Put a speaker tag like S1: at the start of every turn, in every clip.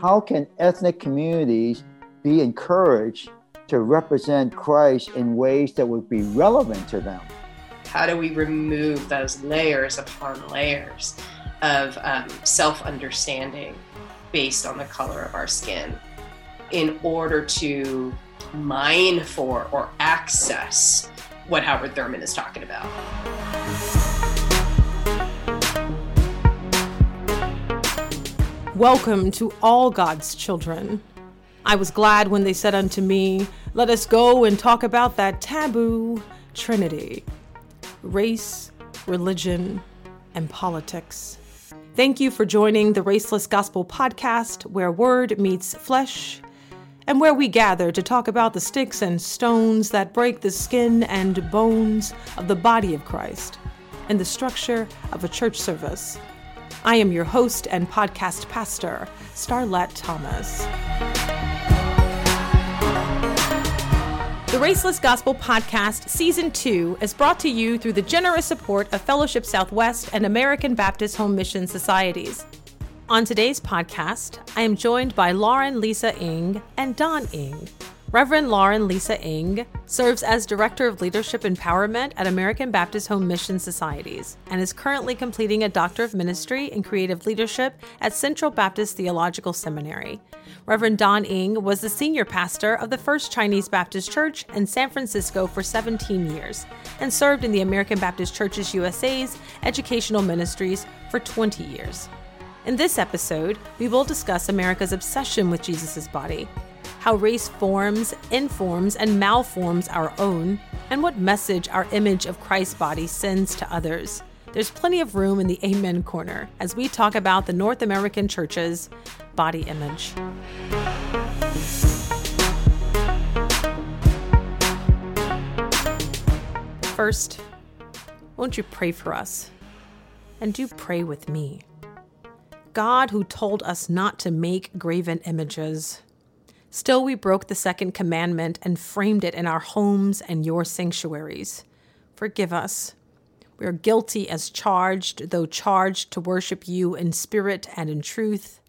S1: how can ethnic communities be encouraged to represent Christ in ways that would be relevant to them?
S2: How do we remove those layers upon layers of um, self understanding based on the color of our skin in order to mine for or access what Howard Thurman is talking about?
S3: Welcome to all God's children. I was glad when they said unto me, Let us go and talk about that taboo Trinity race, religion, and politics. Thank you for joining the Raceless Gospel podcast, where word meets flesh, and where we gather to talk about the sticks and stones that break the skin and bones of the body of Christ and the structure of a church service. I am your host and podcast pastor, Starlette Thomas. The Raceless Gospel Podcast Season 2 is brought to you through the generous support of Fellowship Southwest and American Baptist Home Mission Societies. On today's podcast, I am joined by Lauren Lisa Ng and Don Ng, Reverend Lauren Lisa Ng serves as Director of Leadership Empowerment at American Baptist Home Mission Societies and is currently completing a Doctor of Ministry in Creative Leadership at Central Baptist Theological Seminary. Reverend Don Ng was the senior pastor of the First Chinese Baptist Church in San Francisco for 17 years and served in the American Baptist Churches USA's educational ministries for 20 years. In this episode, we will discuss America's obsession with Jesus' body how race forms, informs, and malforms our own, and what message our image of Christ's body sends to others. There's plenty of room in the Amen Corner as we talk about the North American Church's body image. First, won't you pray for us? And do pray with me. God, who told us not to make graven images, Still, we broke the second commandment and framed it in our homes and your sanctuaries. Forgive us. We are guilty as charged, though charged to worship you in spirit and in truth.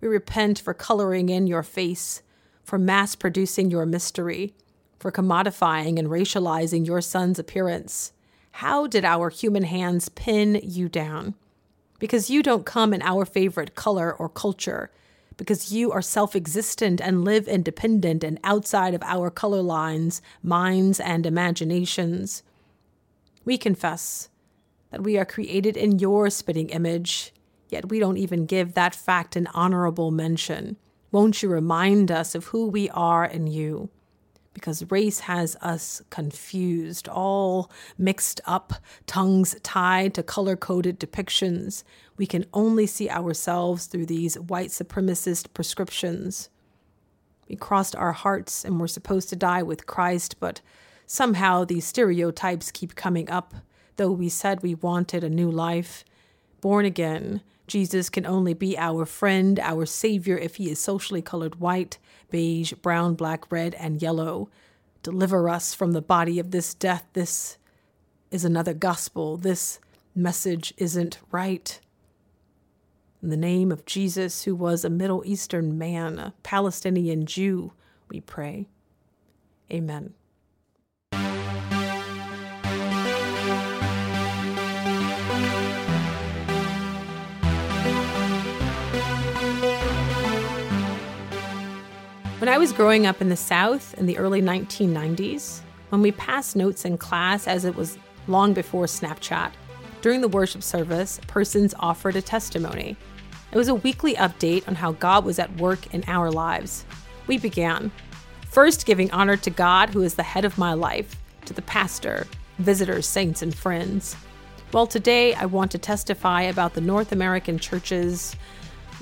S3: We repent for coloring in your face, for mass producing your mystery, for commodifying and racializing your son's appearance. How did our human hands pin you down? Because you don't come in our favorite color or culture because you are self existent and live independent and outside of our color lines, minds, and imaginations. We confess that we are created in your spitting image, yet we don't even give that fact an honorable mention. Won't you remind us of who we are in you? Because race has us confused, all mixed up, tongues tied to color coded depictions. We can only see ourselves through these white supremacist prescriptions. We crossed our hearts and were supposed to die with Christ, but somehow these stereotypes keep coming up, though we said we wanted a new life. Born again, Jesus can only be our friend, our Savior, if he is socially colored white, beige, brown, black, red, and yellow. Deliver us from the body of this death. This is another gospel. This message isn't right. In the name of Jesus, who was a Middle Eastern man, a Palestinian Jew, we pray. Amen. When I was growing up in the South in the early 1990s, when we passed notes in class, as it was long before Snapchat, during the worship service, persons offered a testimony. It was a weekly update on how God was at work in our lives. We began, first giving honor to God, who is the head of my life, to the pastor, visitors, saints, and friends. Well, today I want to testify about the North American Church's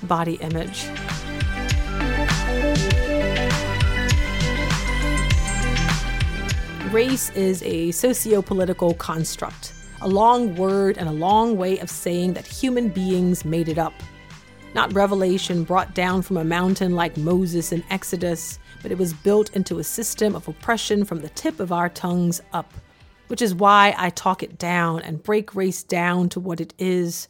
S3: body image. Race is a socio political construct, a long word and a long way of saying that human beings made it up. Not revelation brought down from a mountain like Moses in Exodus, but it was built into a system of oppression from the tip of our tongues up, which is why I talk it down and break race down to what it is.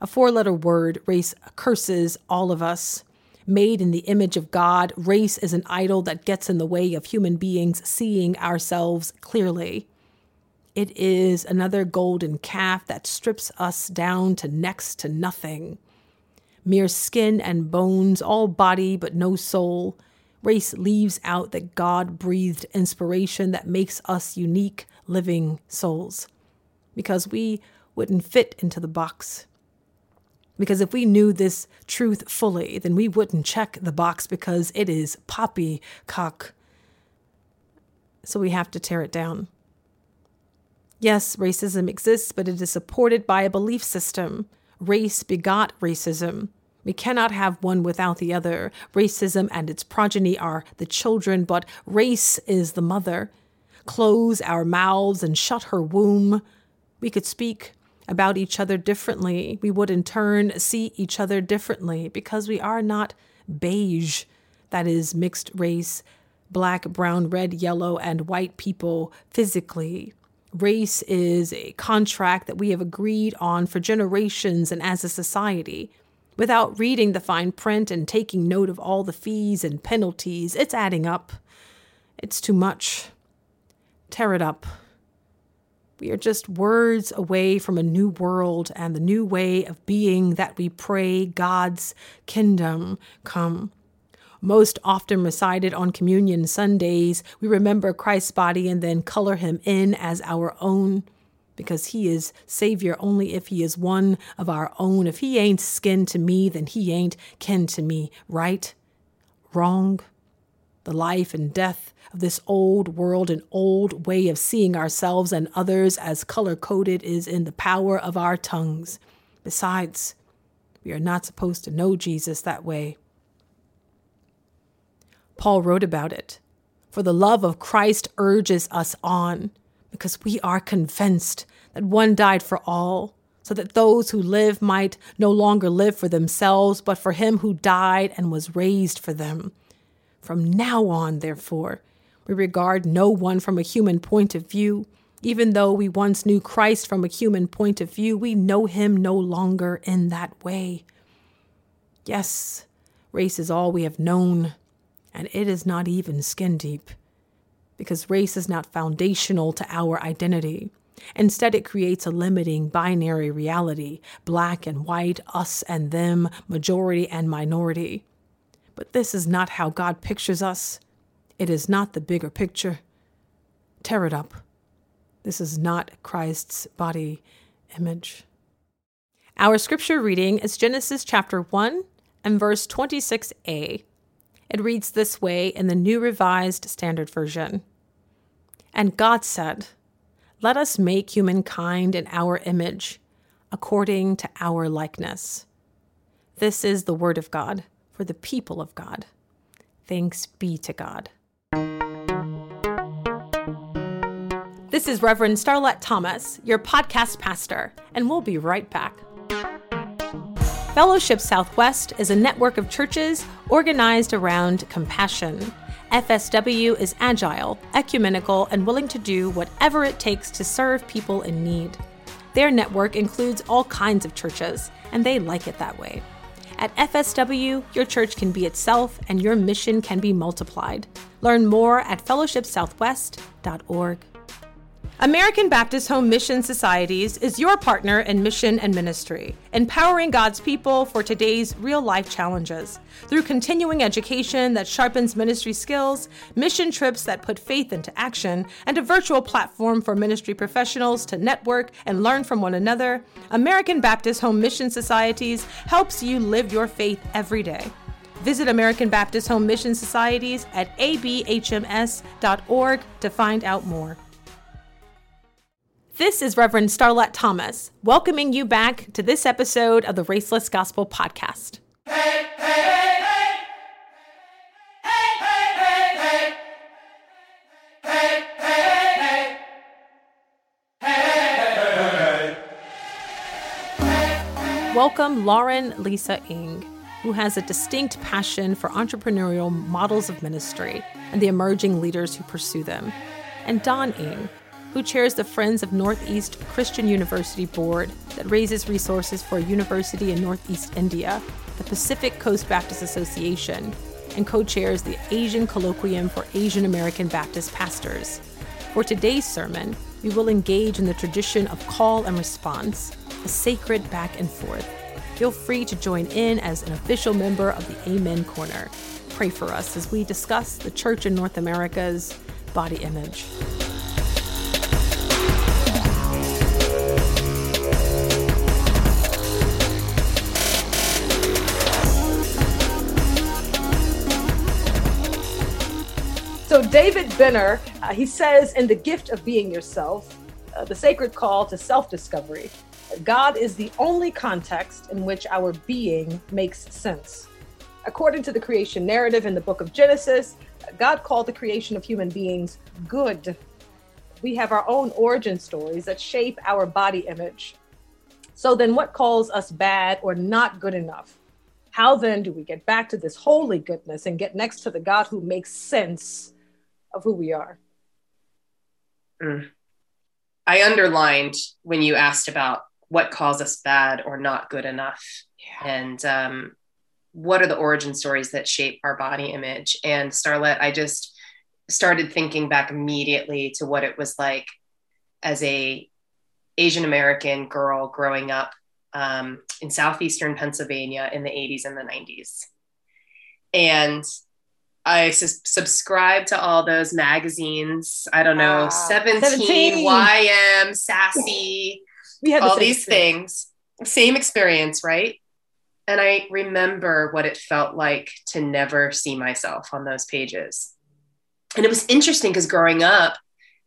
S3: A four letter word, race curses all of us. Made in the image of God, race is an idol that gets in the way of human beings seeing ourselves clearly. It is another golden calf that strips us down to next to nothing. Mere skin and bones, all body but no soul. Race leaves out the God breathed inspiration that makes us unique living souls because we wouldn't fit into the box. Because if we knew this truth fully, then we wouldn't check the box because it is poppycock. So we have to tear it down. Yes, racism exists, but it is supported by a belief system. Race begot racism. We cannot have one without the other. Racism and its progeny are the children, but race is the mother. Close our mouths and shut her womb. We could speak about each other differently. We would in turn see each other differently because we are not beige, that is, mixed race, black, brown, red, yellow, and white people physically. Race is a contract that we have agreed on for generations and as a society. Without reading the fine print and taking note of all the fees and penalties, it's adding up. It's too much. Tear it up. We are just words away from a new world and the new way of being that we pray God's kingdom come. Most often recited on Communion Sundays, we remember Christ's body and then color him in as our own because he is Savior only if he is one of our own. If he ain't skin to me, then he ain't kin to me, right? Wrong? The life and death of this old world, and old way of seeing ourselves and others as color coded, is in the power of our tongues. Besides, we are not supposed to know Jesus that way. Paul wrote about it. For the love of Christ urges us on, because we are convinced that one died for all, so that those who live might no longer live for themselves, but for him who died and was raised for them. From now on, therefore, we regard no one from a human point of view. Even though we once knew Christ from a human point of view, we know him no longer in that way. Yes, race is all we have known, and it is not even skin deep, because race is not foundational to our identity. Instead, it creates a limiting binary reality black and white, us and them, majority and minority. But this is not how God pictures us. It is not the bigger picture. Tear it up. This is not Christ's body image. Our scripture reading is Genesis chapter 1 and verse 26a. It reads this way in the New Revised Standard Version And God said, Let us make humankind in our image, according to our likeness. This is the word of God for the people of God. Thanks be to God. This is Reverend Starlette Thomas, your podcast pastor, and we'll be right back. Fellowship Southwest is a network of churches organized around compassion. FSW is agile, ecumenical, and willing to do whatever it takes to serve people in need. Their network includes all kinds of churches, and they like it that way. At FSW, your church can be itself and your mission can be multiplied. Learn more at fellowshipsouthwest.org. American Baptist Home Mission Societies is your partner in mission and ministry, empowering God's people for today's real life challenges. Through continuing education that sharpens ministry skills, mission trips that put faith into action, and a virtual platform for ministry professionals to network and learn from one another, American Baptist Home Mission Societies helps you live your faith every day. Visit American Baptist Home Mission Societies at abhms.org to find out more. This is Reverend Starlette Thomas, welcoming you back to this episode of the Raceless Gospel Podcast. Hey, hey, hey, Welcome Lauren Lisa Ng, who has a distinct passion for entrepreneurial models of ministry and the emerging leaders who pursue them, and Don Ng,
S4: who chairs the Friends of Northeast Christian University board that raises resources for a university in Northeast India, the Pacific Coast Baptist Association, and co chairs the Asian Colloquium for Asian American Baptist Pastors. For today's sermon, we will engage in the tradition of call and response, a sacred back and forth. Feel free to join in as an official member of the Amen Corner. Pray for us as we discuss the church in North America's body image.
S3: So, David Benner, uh, he says in The Gift of Being Yourself, uh, the sacred call to self discovery, God is the only context in which our being makes sense. According to the creation narrative in the book of Genesis, God called the creation of human beings good. We have our own origin stories that shape our body image. So, then what calls us bad or not good enough? How then do we get back to this holy goodness and get next to the God who makes sense of who we are.
S2: Mm. I underlined when you asked about what calls us bad or not good enough, yeah. and um, what are the origin stories that shape our body image. And Starlette, I just started thinking back immediately to what it was like as a Asian American girl growing up um, in southeastern Pennsylvania in the 80s and the 90s. And I su- subscribe to all those magazines. I don't know, ah, 17, 17. YM, Sassy, we had all these experience. things. Same experience, right? And I remember what it felt like to never see myself on those pages. And it was interesting because growing up,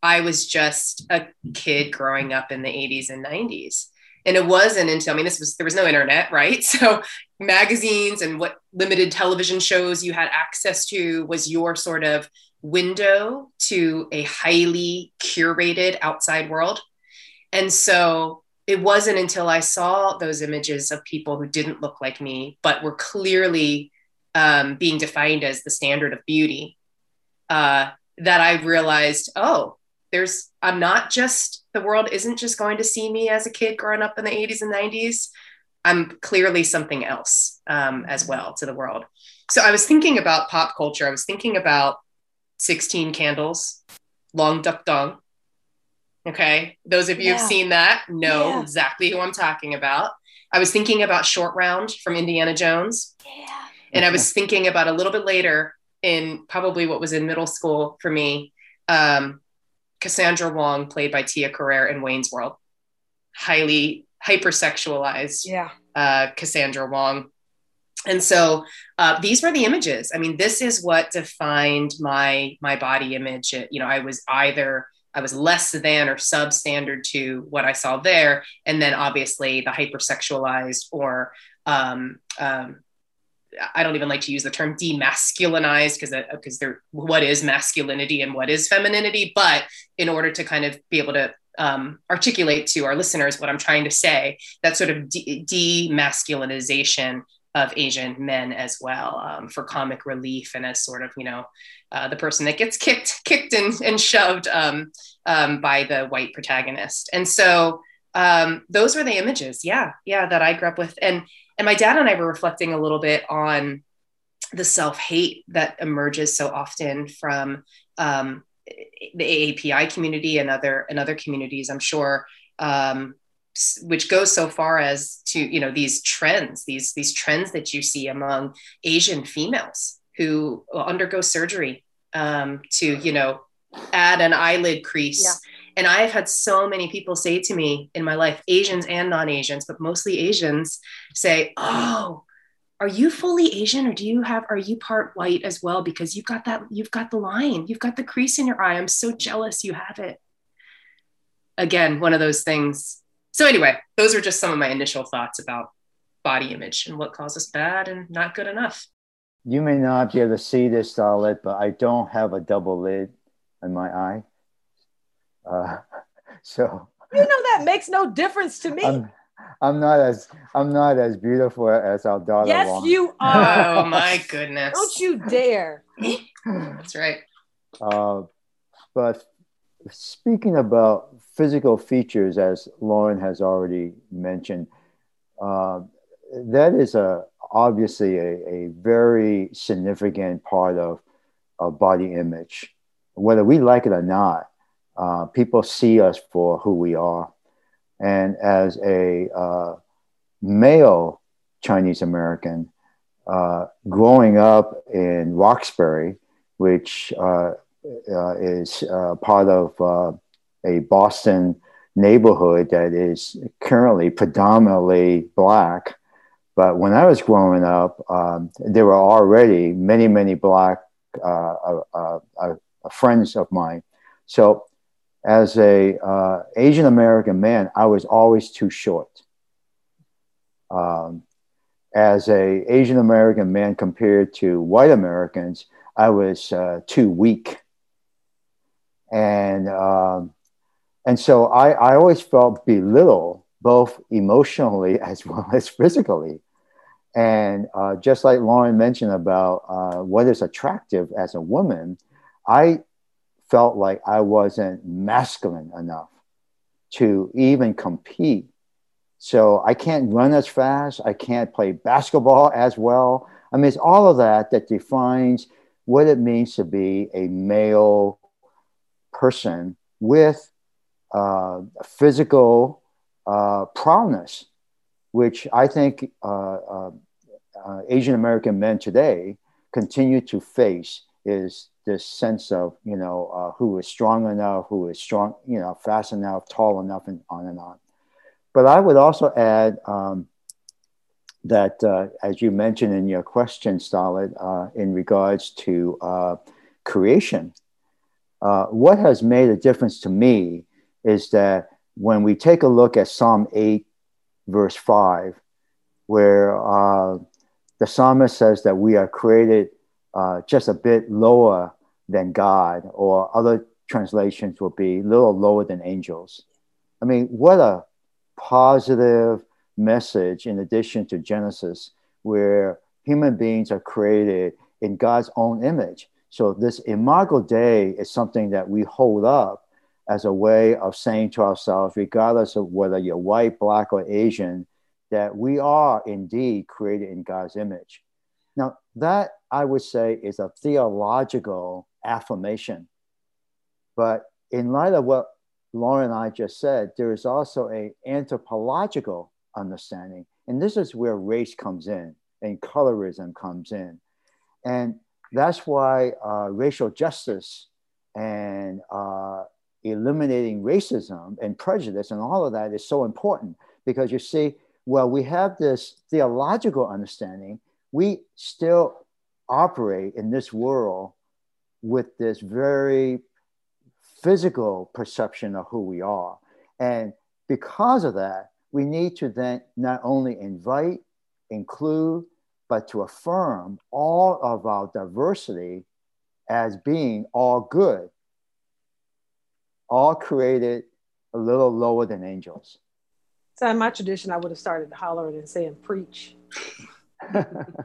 S2: I was just a kid growing up in the 80s and 90s and it wasn't until i mean this was there was no internet right? So magazines and what limited television shows you had access to was your sort of window to a highly curated outside world. And so it wasn't until i saw those images of people who didn't look like me but were clearly um, being defined as the standard of beauty uh, that i realized oh there's i'm not just the world isn't just going to see me as a kid growing up in the 80s and 90s i'm clearly something else um, as well to the world. So i was thinking about pop culture. I was thinking about 16 candles Long Duk Dong. Okay. Those of you yeah. who've seen that know yeah. exactly who i'm talking about. I was thinking about short round from indiana jones. Yeah. and i was thinking about a little bit later in probably what was in middle school for me um, Cassandra Wong, played by Tia Carrere in Wayne's World. Highly hypersexualized
S3: yeah.
S2: uh, Cassandra Wong. And so uh, these were the images. I mean, this is what defined my my body image. You know, I was either I was less than or substandard to what I saw there, and then obviously the hypersexualized or um, um, I don't even like to use the term demasculinized because because there what is masculinity and what is femininity, but in order to kind of be able to um, articulate to our listeners what I'm trying to say, that sort of de- demasculinization of Asian men as well um, for comic relief and as sort of you know uh, the person that gets kicked kicked and, and shoved um, um, by the white protagonist, and so um, those were the images, yeah, yeah, that I grew up with, and and my dad and I were reflecting a little bit on the self hate that emerges so often from um, the AAPI community and other and other communities. I'm sure, um, which goes so far as to you know these trends, these these trends that you see among Asian females who undergo surgery um, to you know add an eyelid crease. And I have had so many people say to me in my life, Asians and non Asians, but mostly Asians, say, Oh, are you fully Asian or do you have, are you part white as well? Because you've got that, you've got the line, you've got the crease in your eye. I'm so jealous you have it. Again, one of those things. So, anyway, those are just some of my initial thoughts about body image and what causes bad and not good enough.
S1: You may not be able to see this, Starlette, but I don't have a double lid in my eye. Uh, so
S3: you know that makes no difference to me.
S1: I'm, I'm not as I'm not as beautiful as our daughter.
S3: Yes, you are.
S2: oh my goodness!
S3: Don't you dare.
S2: That's right.
S1: Uh, but speaking about physical features, as Lauren has already mentioned, uh, that is a obviously a, a very significant part of, of body image. Whether we like it or not, uh, people see us for who we are. And as a uh, male Chinese American, uh, growing up in Roxbury, which uh, uh, is uh, part of a Boston neighborhood that is currently predominantly black. But when I was growing up, um, there were already many, many black friends of mine. So, as a Asian American man, I was always too short. Um, as a Asian American man compared to white Americans, I was uh, too weak, and um, and so I, I always felt belittled both emotionally as well as physically. And uh, just like Lauren mentioned about uh, what is attractive as a woman, I felt like I wasn't masculine enough to even compete so I can't run as fast. I can't play basketball as well. I mean, it's all of that that defines what it means to be a male person with uh, physical uh, prowess, which I think uh, uh, uh Asian American men today continue to face is this sense of, you know, uh, who is strong enough, who is strong, you know, fast enough, tall enough, and on and on. But I would also add um, that, uh, as you mentioned in your question, Starlette, uh, in regards to uh, creation, uh, what has made a difference to me is that when we take a look at Psalm 8, verse 5, where uh, the psalmist says that we are created uh, just a bit lower than God, or other translations will be a little lower than angels. I mean, what a positive message in addition to Genesis, where human beings are created in God's own image. So, this Imago Dei is something that we hold up as a way of saying to ourselves, regardless of whether you're white, black, or Asian, that we are indeed created in God's image. Now, that I would say is a theological affirmation. But in light of what Lauren and I just said, there is also a anthropological understanding. And this is where race comes in and colorism comes in. And that's why uh, racial justice and uh, eliminating racism and prejudice and all of that is so important because you see, well, we have this theological understanding, we still operate in this world with this very physical perception of who we are. And because of that, we need to then not only invite, include, but to affirm all of our diversity as being all good, all created a little lower than angels.
S3: So in my tradition, I would have started hollering and saying preach.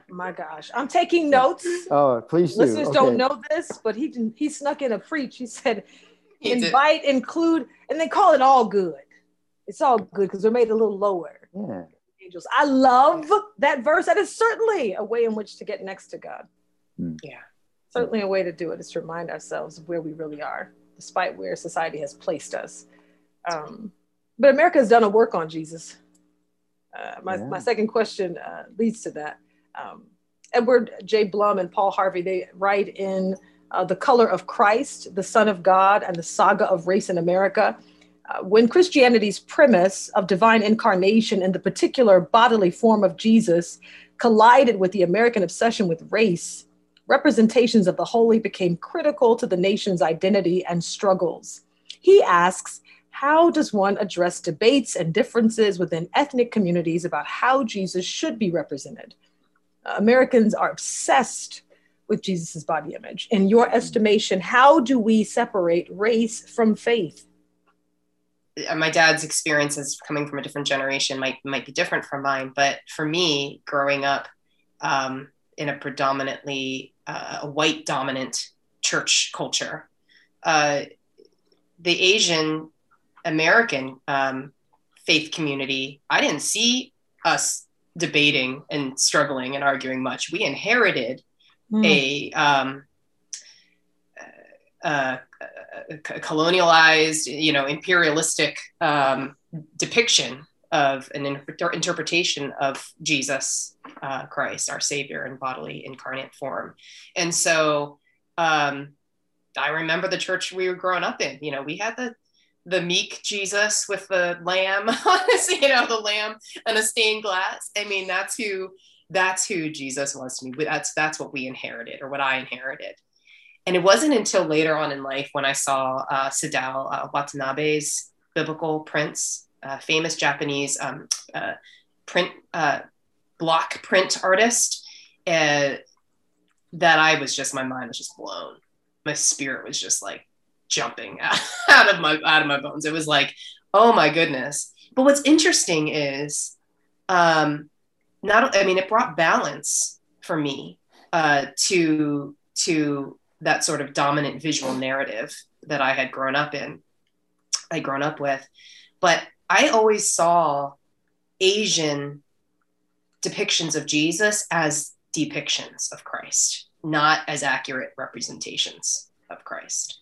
S3: my gosh, I'm taking notes.
S1: Oh, please do.
S3: Listeners okay. don't know this, but he he snuck in a preach. He said, invite, did. include, and then call it all good. It's all good because they're made a little lower. Yeah. Angels. I love that verse. That is certainly a way in which to get next to God.
S2: Mm. Yeah.
S3: Certainly a way to do it is to remind ourselves of where we really are, despite where society has placed us. Um, but America has done a work on Jesus. Uh, my, yeah. my second question uh, leads to that. Um, Edward J. Blum and Paul Harvey, they write in uh, The Color of Christ, The Son of God, and the Saga of Race in America. Uh, when Christianity's premise of divine incarnation in the particular bodily form of Jesus collided with the American obsession with race, representations of the holy became critical to the nation's identity and struggles. He asks, how does one address debates and differences within ethnic communities about how Jesus should be represented? Uh, Americans are obsessed with Jesus's body image. In your estimation, how do we separate race from faith?
S2: Uh, my dad's experiences coming from a different generation might might be different from mine, but for me, growing up um, in a predominantly uh, white dominant church culture, uh, the Asian American um, faith community, I didn't see us debating and struggling and arguing much. We inherited mm. a um, uh, uh, colonialized, you know, imperialistic um, depiction of an inter- interpretation of Jesus uh, Christ, our Savior in bodily incarnate form. And so um, I remember the church we were growing up in. You know, we had the the meek Jesus with the lamb, you know, the lamb and a stained glass. I mean, that's who that's who Jesus was to me. That's that's what we inherited, or what I inherited. And it wasn't until later on in life when I saw uh, Sadao uh, Watanabe's biblical prints, uh, famous Japanese um, uh, print uh, block print artist, uh, that I was just my mind was just blown. My spirit was just like jumping out of my out of my bones. It was like, oh my goodness. But what's interesting is, um, not I mean, it brought balance for me uh, to to that sort of dominant visual narrative that I had grown up in, I'd grown up with. But I always saw Asian depictions of Jesus as depictions of Christ, not as accurate representations of Christ.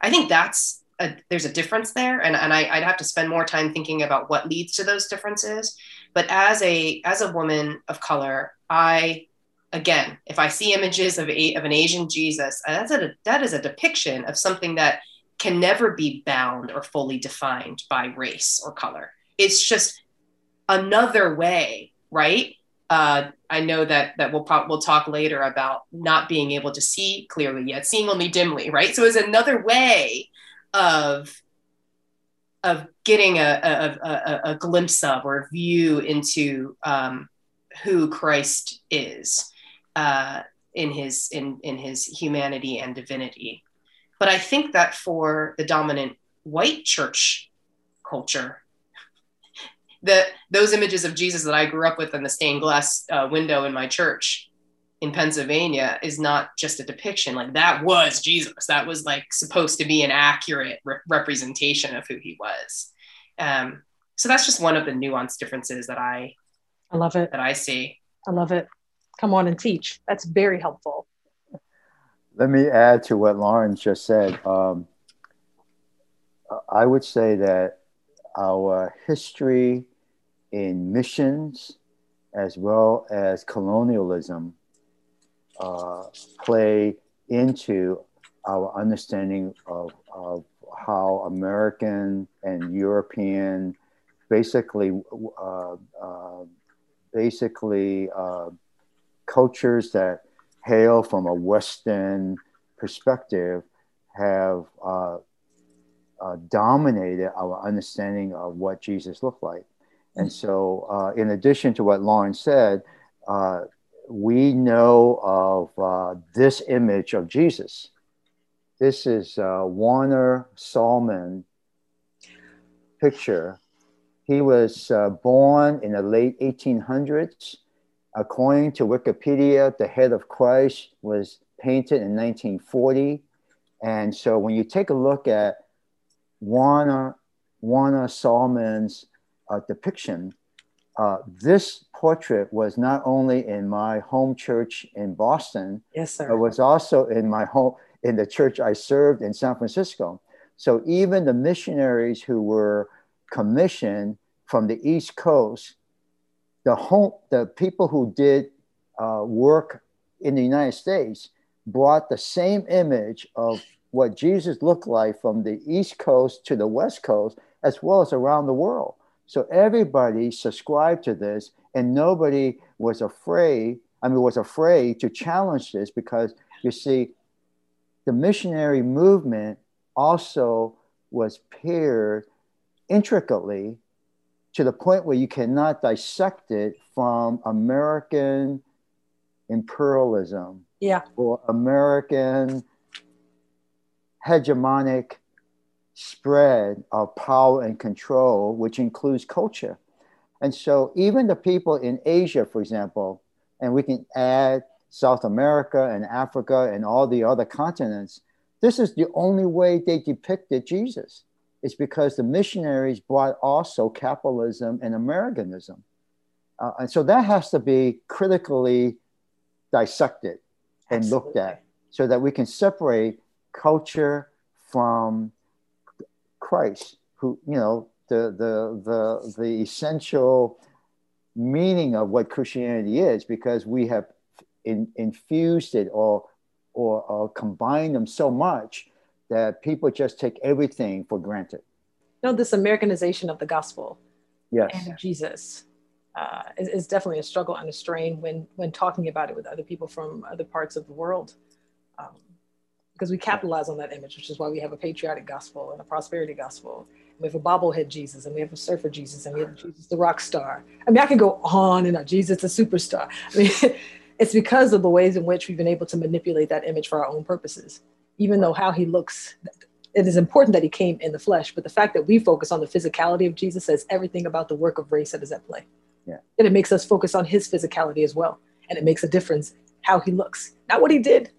S2: I think that's a, there's a difference there, and, and I, would have to spend more time thinking about what leads to those differences. But as a as a woman of color, I again, if I see images of, a, of an Asian Jesus, uh, that's a, that is a depiction of something that can never be bound or fully defined by race or color. It's just another way, right? Uh, I know that that we'll we'll talk later about not being able to see clearly yet, seeing only dimly, right? So it's another way of of getting a, a, a, a glimpse of or a view into um, who Christ is uh, in his in in his humanity and divinity. But I think that for the dominant white church culture, that those images of Jesus that I grew up with in the stained glass uh, window in my church in Pennsylvania is not just a depiction. Like that was Jesus. That was like supposed to be an accurate re- representation of who he was. Um, so that's just one of the nuanced differences that I,
S3: I love it.
S2: That I see.
S3: I love it come on and teach. That's very helpful.
S1: Let me add to what Lauren just said. Um, I would say that our history in missions as well as colonialism uh, play into our understanding of, of how American and European basically uh, uh, basically uh, cultures that hail from a Western perspective have uh, uh, dominated our understanding of what Jesus looked like. And so, uh, in addition to what Lauren said, uh, we know of uh, this image of Jesus. This is uh, Warner Sallman picture. He was born in the late 1800s According to Wikipedia, the head of Christ was painted in 1940. And so when you take a look at Warner, Warner Sallman's uh, depiction, uh, this portrait was not only in my home church in Boston,
S3: yes, sir.
S1: but was also in my home in the church I served in San Francisco. So even the missionaries who were commissioned from the East Coast the home, the people who did uh, work in the United States brought the same image of what Jesus looked like from the East Coast to the West Coast, as well as around the world. So everybody subscribed to this, and nobody was afraid. I mean, was afraid to challenge this because you see, the missionary movement also was paired intricately to the point where you cannot dissect it from American imperialism
S3: yeah.
S1: or American hegemonic spread of power and control, which includes culture. And so, even the people in Asia, for example, and we can add South America and Africa and all the other continents, this is the only way they depicted Jesus. It's because the missionaries brought also capitalism and Americanism. Uh, and so that has to be critically dissected and Absolutely. looked at so that we can separate culture from Christ, who, you know, the, the, the, the essential meaning of what Christianity is, because we have in, infused it or, or, or combined them so much that people just take everything for granted.
S3: Know, this Americanization of the gospel
S1: yes.
S3: and Jesus uh, is, is, definitely a struggle and a strain when, when talking about it with other people from other parts of the world. Um, because we capitalize on that image, which is why we have a patriotic gospel and a prosperity gospel. We have a bobblehead Jesus, and we have a surfer Jesus, and we have Jesus the rock star. I mean, I can go on and on. Jesus the superstar. I mean, it's because of the ways in which we've been able to manipulate that image for our own purposes. Even though how he looks, it is important that he came in the flesh, but the fact that we focus on the physicality of Jesus says everything about the work of race that is at play.
S1: Yeah.
S3: And it makes us focus on his physicality as well. And it makes a difference how he looks, not what he did,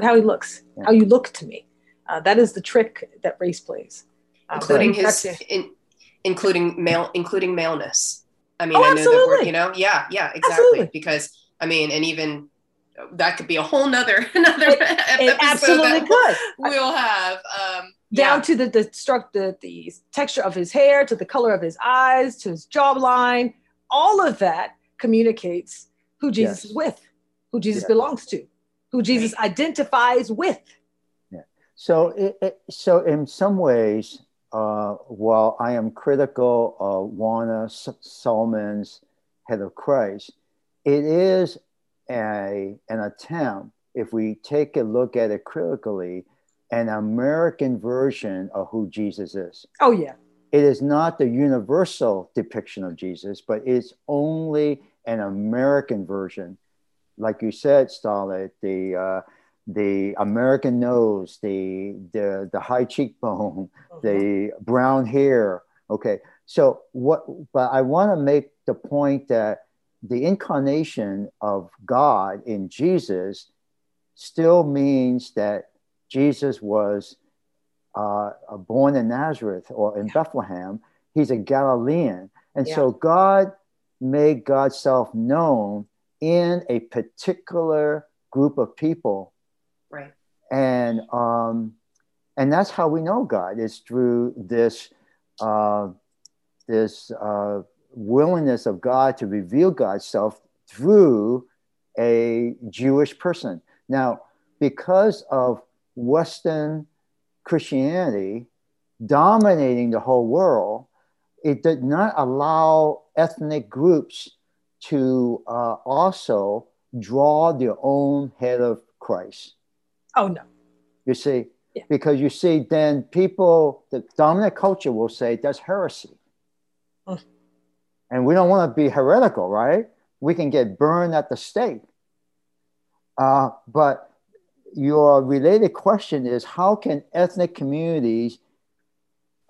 S3: but how he looks, yeah. how you look to me. Uh, that is the trick that race plays,
S2: uh, including his, in, including male, including maleness. I mean, oh, I know that we're, you know, yeah, yeah, exactly. Absolutely. Because I mean, and even that could be a whole nother another it,
S3: it absolutely could.
S2: We'll have um,
S3: down yeah. to the the struct the the texture of his hair, to the color of his eyes, to his jawline. All of that communicates who Jesus yes. is with, who Jesus belongs to who Jesus identifies with.
S1: Yeah. So, it, it, so in some ways, uh, while I am critical of Warner Sallman's Head of Christ, it is a, an attempt, if we take a look at it critically, an American version of who Jesus is.
S3: Oh, yeah.
S1: It is not the universal depiction of Jesus, but it's only an American version like you said, Starlette, the uh, the American nose, the the the high cheekbone, mm-hmm. the brown hair. Okay, so what? But I want to make the point that the incarnation of God in Jesus still means that Jesus was uh, born in Nazareth or in yeah. Bethlehem. He's a Galilean, and yeah. so God made God's self known in a particular group of people.
S2: Right.
S1: And um, and that's how we know God is through this uh, this uh, willingness of God to reveal God's self through a Jewish person. Now, because of Western Christianity dominating the whole world, it did not allow ethnic groups to uh, also draw their own head of Christ.
S3: Oh, no.
S1: You see, yeah. because you see, then people, the dominant culture will say that's heresy. Mm. And we don't want to be heretical, right? We can get burned at the stake. Uh, but your related question is how can ethnic communities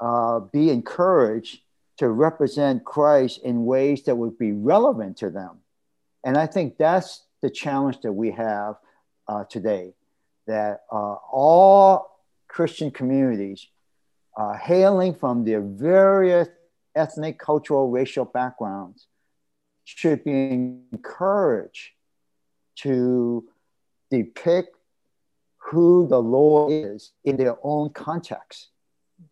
S1: uh, be encouraged to represent Christ in ways that would be relevant to them. And I think that's the challenge that we have uh, today that uh, all Christian communities, uh, hailing from their various ethnic, cultural, racial backgrounds, should be encouraged to depict who the Lord is in their own context.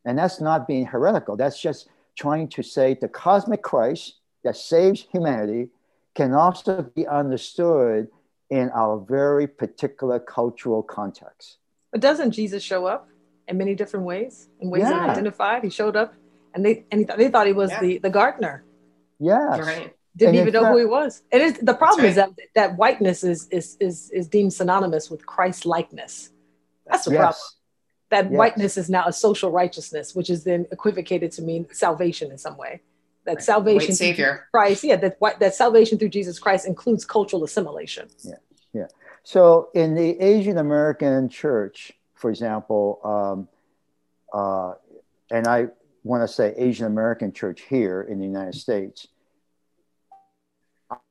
S1: And that's not being heretical, that's just trying to say the cosmic Christ that saves humanity can also be understood in our very particular cultural context.
S3: But doesn't Jesus show up in many different ways, in ways yeah. that are identified? He showed up, and they and he th- they thought he was yeah. the the gardener.
S1: Yeah.
S2: Right.
S3: Didn't and even know fact, who he was. It is the problem right. is that that whiteness is is is is deemed synonymous with Christ likeness. That's the yes. problem that yes. whiteness is now a social righteousness, which is then equivocated to mean salvation in some way. That right. salvation,
S2: Savior
S3: Christ, yeah, that that salvation through Jesus Christ includes cultural assimilation.
S1: Yeah, yeah. So in the Asian American church, for example, um, uh, and I want to say Asian American church here in the United States,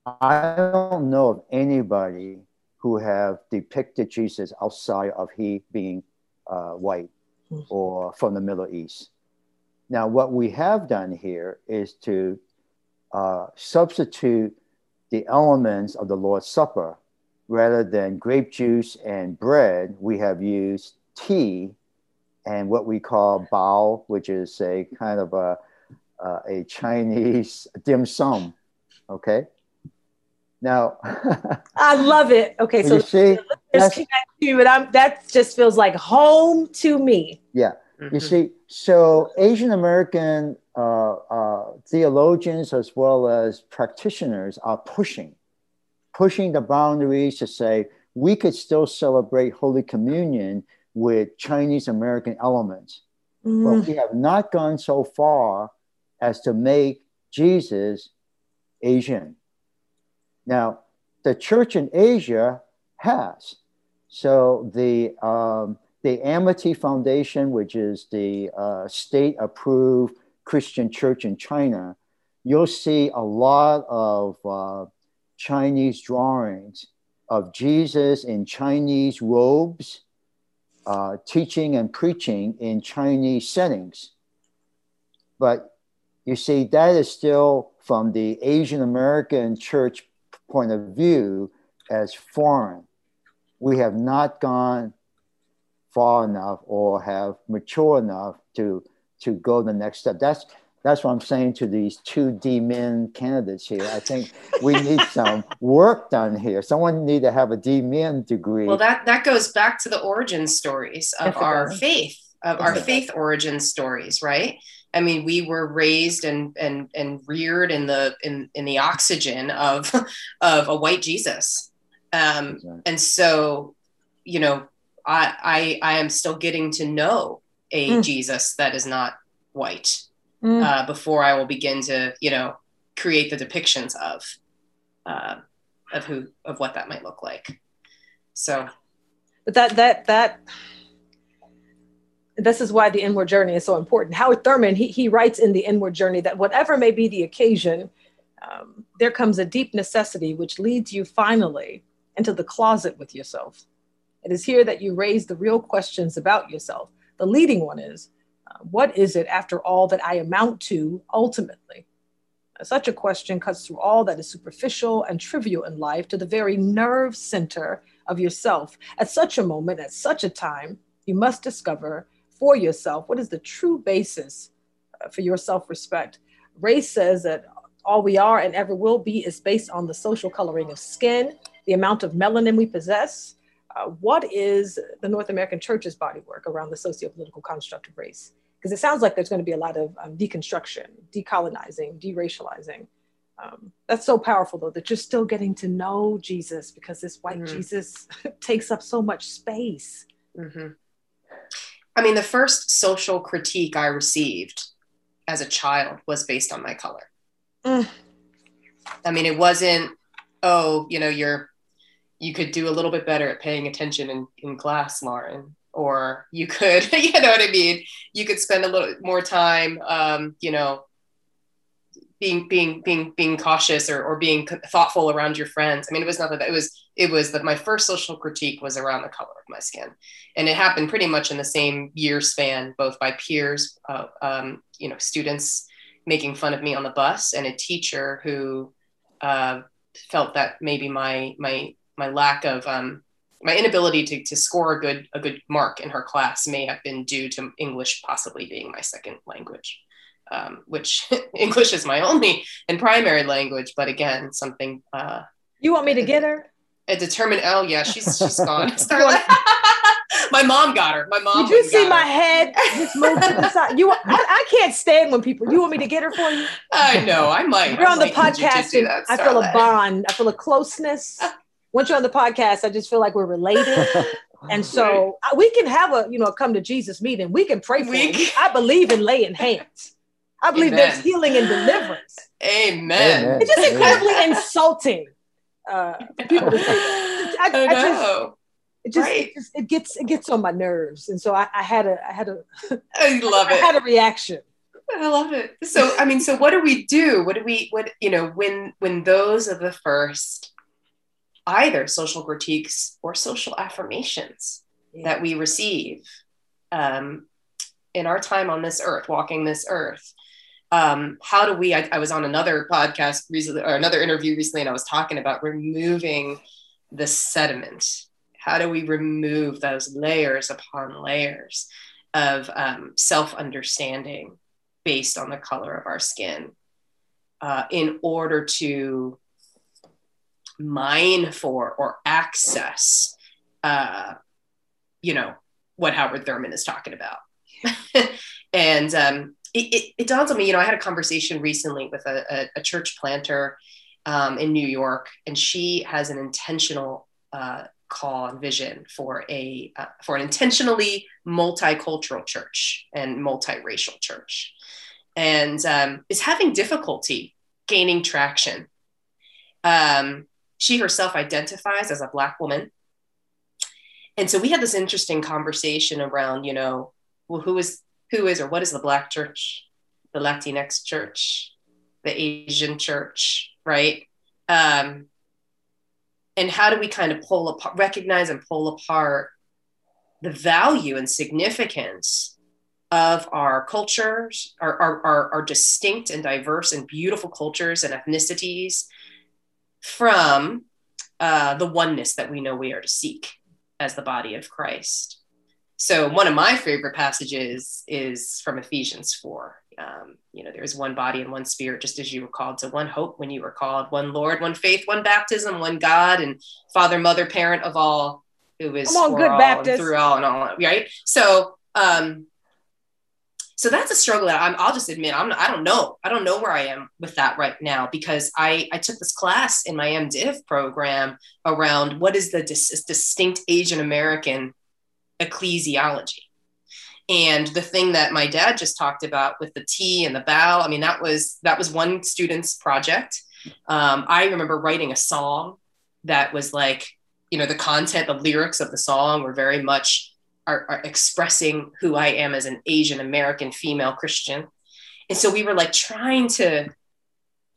S1: I don't know of anybody who have depicted Jesus outside of he being uh, white
S3: Hmm.
S1: or from the Middle East. Now, what we have done here is to uh, substitute the elements of the Lord's Supper rather than grape juice and bread. We have used tea and what we call bao, which is a kind of a uh, a Chinese dim sum. Okay. Now,
S3: I love it. Okay, so
S1: you see, that's-
S3: you, and I'm that just feels like home to me.
S1: yeah,
S2: Mhm.
S1: you see, so Asian American uh, uh, theologians as well as practitioners are pushing, pushing the boundaries to say we could still celebrate Holy Communion with Chinese American elements.
S3: Mm.
S1: but we have not gone so far as to make Jesus Asian. Now, the church in Asia has. So the um, the Amity Foundation, which is the uh, state-approved Christian church in China, you'll see a lot of uh, Chinese drawings of Jesus in Chinese robes uh, teaching and preaching in Chinese settings. But you see, that is still from the Asian American church point of view as foreign. We have not gone far enough or have mature enough to to go the next step. That's that's what I'm saying to these two DMin candidates here. I think we need some work done here. Someone need to have a DMin degree.
S2: Well, that that goes back to the origin stories of
S3: Yes,
S2: our
S3: does.
S2: faith, of
S1: Yes,
S2: our faith origin stories, right? I mean, we were raised and and and reared in the in in the oxygen of of a white Jesus, um, and so you know, I I I am still getting to know a
S3: Mm.
S2: Jesus that is not white
S3: Mm.
S2: uh, before I will begin to you know create the depictions of uh, of who of what that might look like. So
S3: But that that that this is why the inward journey is so important. Howard Thurman he he writes in the inward journey that whatever may be the occasion, um, there comes a deep necessity which leads you finally into the closet with yourself. It is here that you raise the real questions about yourself. The leading one is, uh, what is it after all that I amount to ultimately? Such a question cuts through all that is superficial and trivial in life to the very nerve center of yourself. At such a moment, at such a time, you must discover for yourself what is the true basis uh, for your self respect. Race says that all we are and ever will be is based on the social coloring of skin, the amount of melanin we possess. Uh, what is the North American church's body work around the socio political construct of race? Because it sounds like there's going to be a lot of um, deconstruction, decolonizing, deracializing. Um, that's so powerful, though, that you're still getting to know Jesus because this white
S2: Mhm.
S3: Jesus takes up so much space.
S2: hmm I mean, the first social critique I received as a child was based on my color.
S3: Mm.
S2: I mean, it wasn't, oh, you know, you're, you could do a little bit better at paying attention in, in class, Lauren, or you could, you know what I mean? You could spend a little more time, um, you know, being being being being cautious or, or being thoughtful around your friends. I mean, it was nothing that it was it was that my first social critique was around the color of my skin, and it happened pretty much in the same year span, both by peers, uh, um, you know, students making fun of me on the bus, and a teacher who uh, felt that maybe my my my lack of um, my inability to, to score a good a good mark in her class may have been due to English possibly being my second language um, which English is my only and primary language, but again, something uh,
S3: You want me to get her?
S2: a determined. Oh yeah, she's she's gone. Starla. my mom got her. My mom.
S3: Did you see my
S2: her.
S3: head just move to the side? You, I, I can't stand when people. You want me to get her for you?
S2: I know. I might.
S3: You're
S2: I
S3: on the
S2: might need
S3: podcast, and
S2: that,
S3: I feel a bond. I feel a closeness. Once you're on the podcast, I just feel like we're related, and so uh, we can have a you know come to Jesus meeting. We can pray for.
S2: We
S3: you.
S2: can-
S3: I believe in laying hands. I believe there's healing and deliverance.
S2: Amen.
S1: Amen.
S3: It's just
S1: Amen.
S3: incredibly insulting uh, for people to say. that. I,
S2: I
S3: I just,
S2: know.
S3: it just,
S2: Right.
S3: it just it gets it gets on my nerves, and so I, I had a I had a
S2: I love it.
S3: I had a reaction.
S2: I love it. So I mean, so what do we do? What do we what you know when when those are the first either social critiques or social affirmations that we receive? um, in our time on this earth, walking this earth, um, how do we? I, I, was on another podcast recently, or another interview recently, and I was talking about removing the sediment. How do we remove those layers upon layers of um, self understanding based on the color of our skin uh, in order to mine for or access, uh, you know, what Howard Thurman is talking about? and um, it, it, dawns on me, you know, I had a conversation recently with a, a, a church planter um, in New York, and she has an intentional uh, call and vision for a uh, for an intentionally multicultural church and multiracial church, and um, is having difficulty gaining traction. Um, she herself identifies as a black woman, and so we had this interesting conversation around, you know, well, who is who is or what is the black church, the Latinx church, the Asian church, right? Um, and how do we kind of pull apart, recognize and pull apart the value and significance of our cultures, our, our, our, our distinct and diverse and beautiful cultures and ethnicities from uh, the oneness that we know we are to seek as the body of Christ. So one of my favorite passages is from Ephesians 4. Um, you know, there is one body and one spirit, just as you were called to one hope when you were called, one Lord, one faith, one baptism, one God, and Father, Mother, Parent of all, who is
S3: Come on, good
S2: all
S3: Baptist.
S2: through all and all, right? So, um, so that's a struggle that I'm, I'll just admit I'm, I don't know. I don't know where I am with that right now because I, I took this class in my MDiv program around what is the dis- distinct Asian American ecclesiology. And the thing that my dad just talked about with the T and the bao, I mean, that was that was one student's project. Um, I remember writing a song that was like, you know, the content, the lyrics of the song were very much are, are expressing who I am as an Asian American female Christian. And so we were like trying to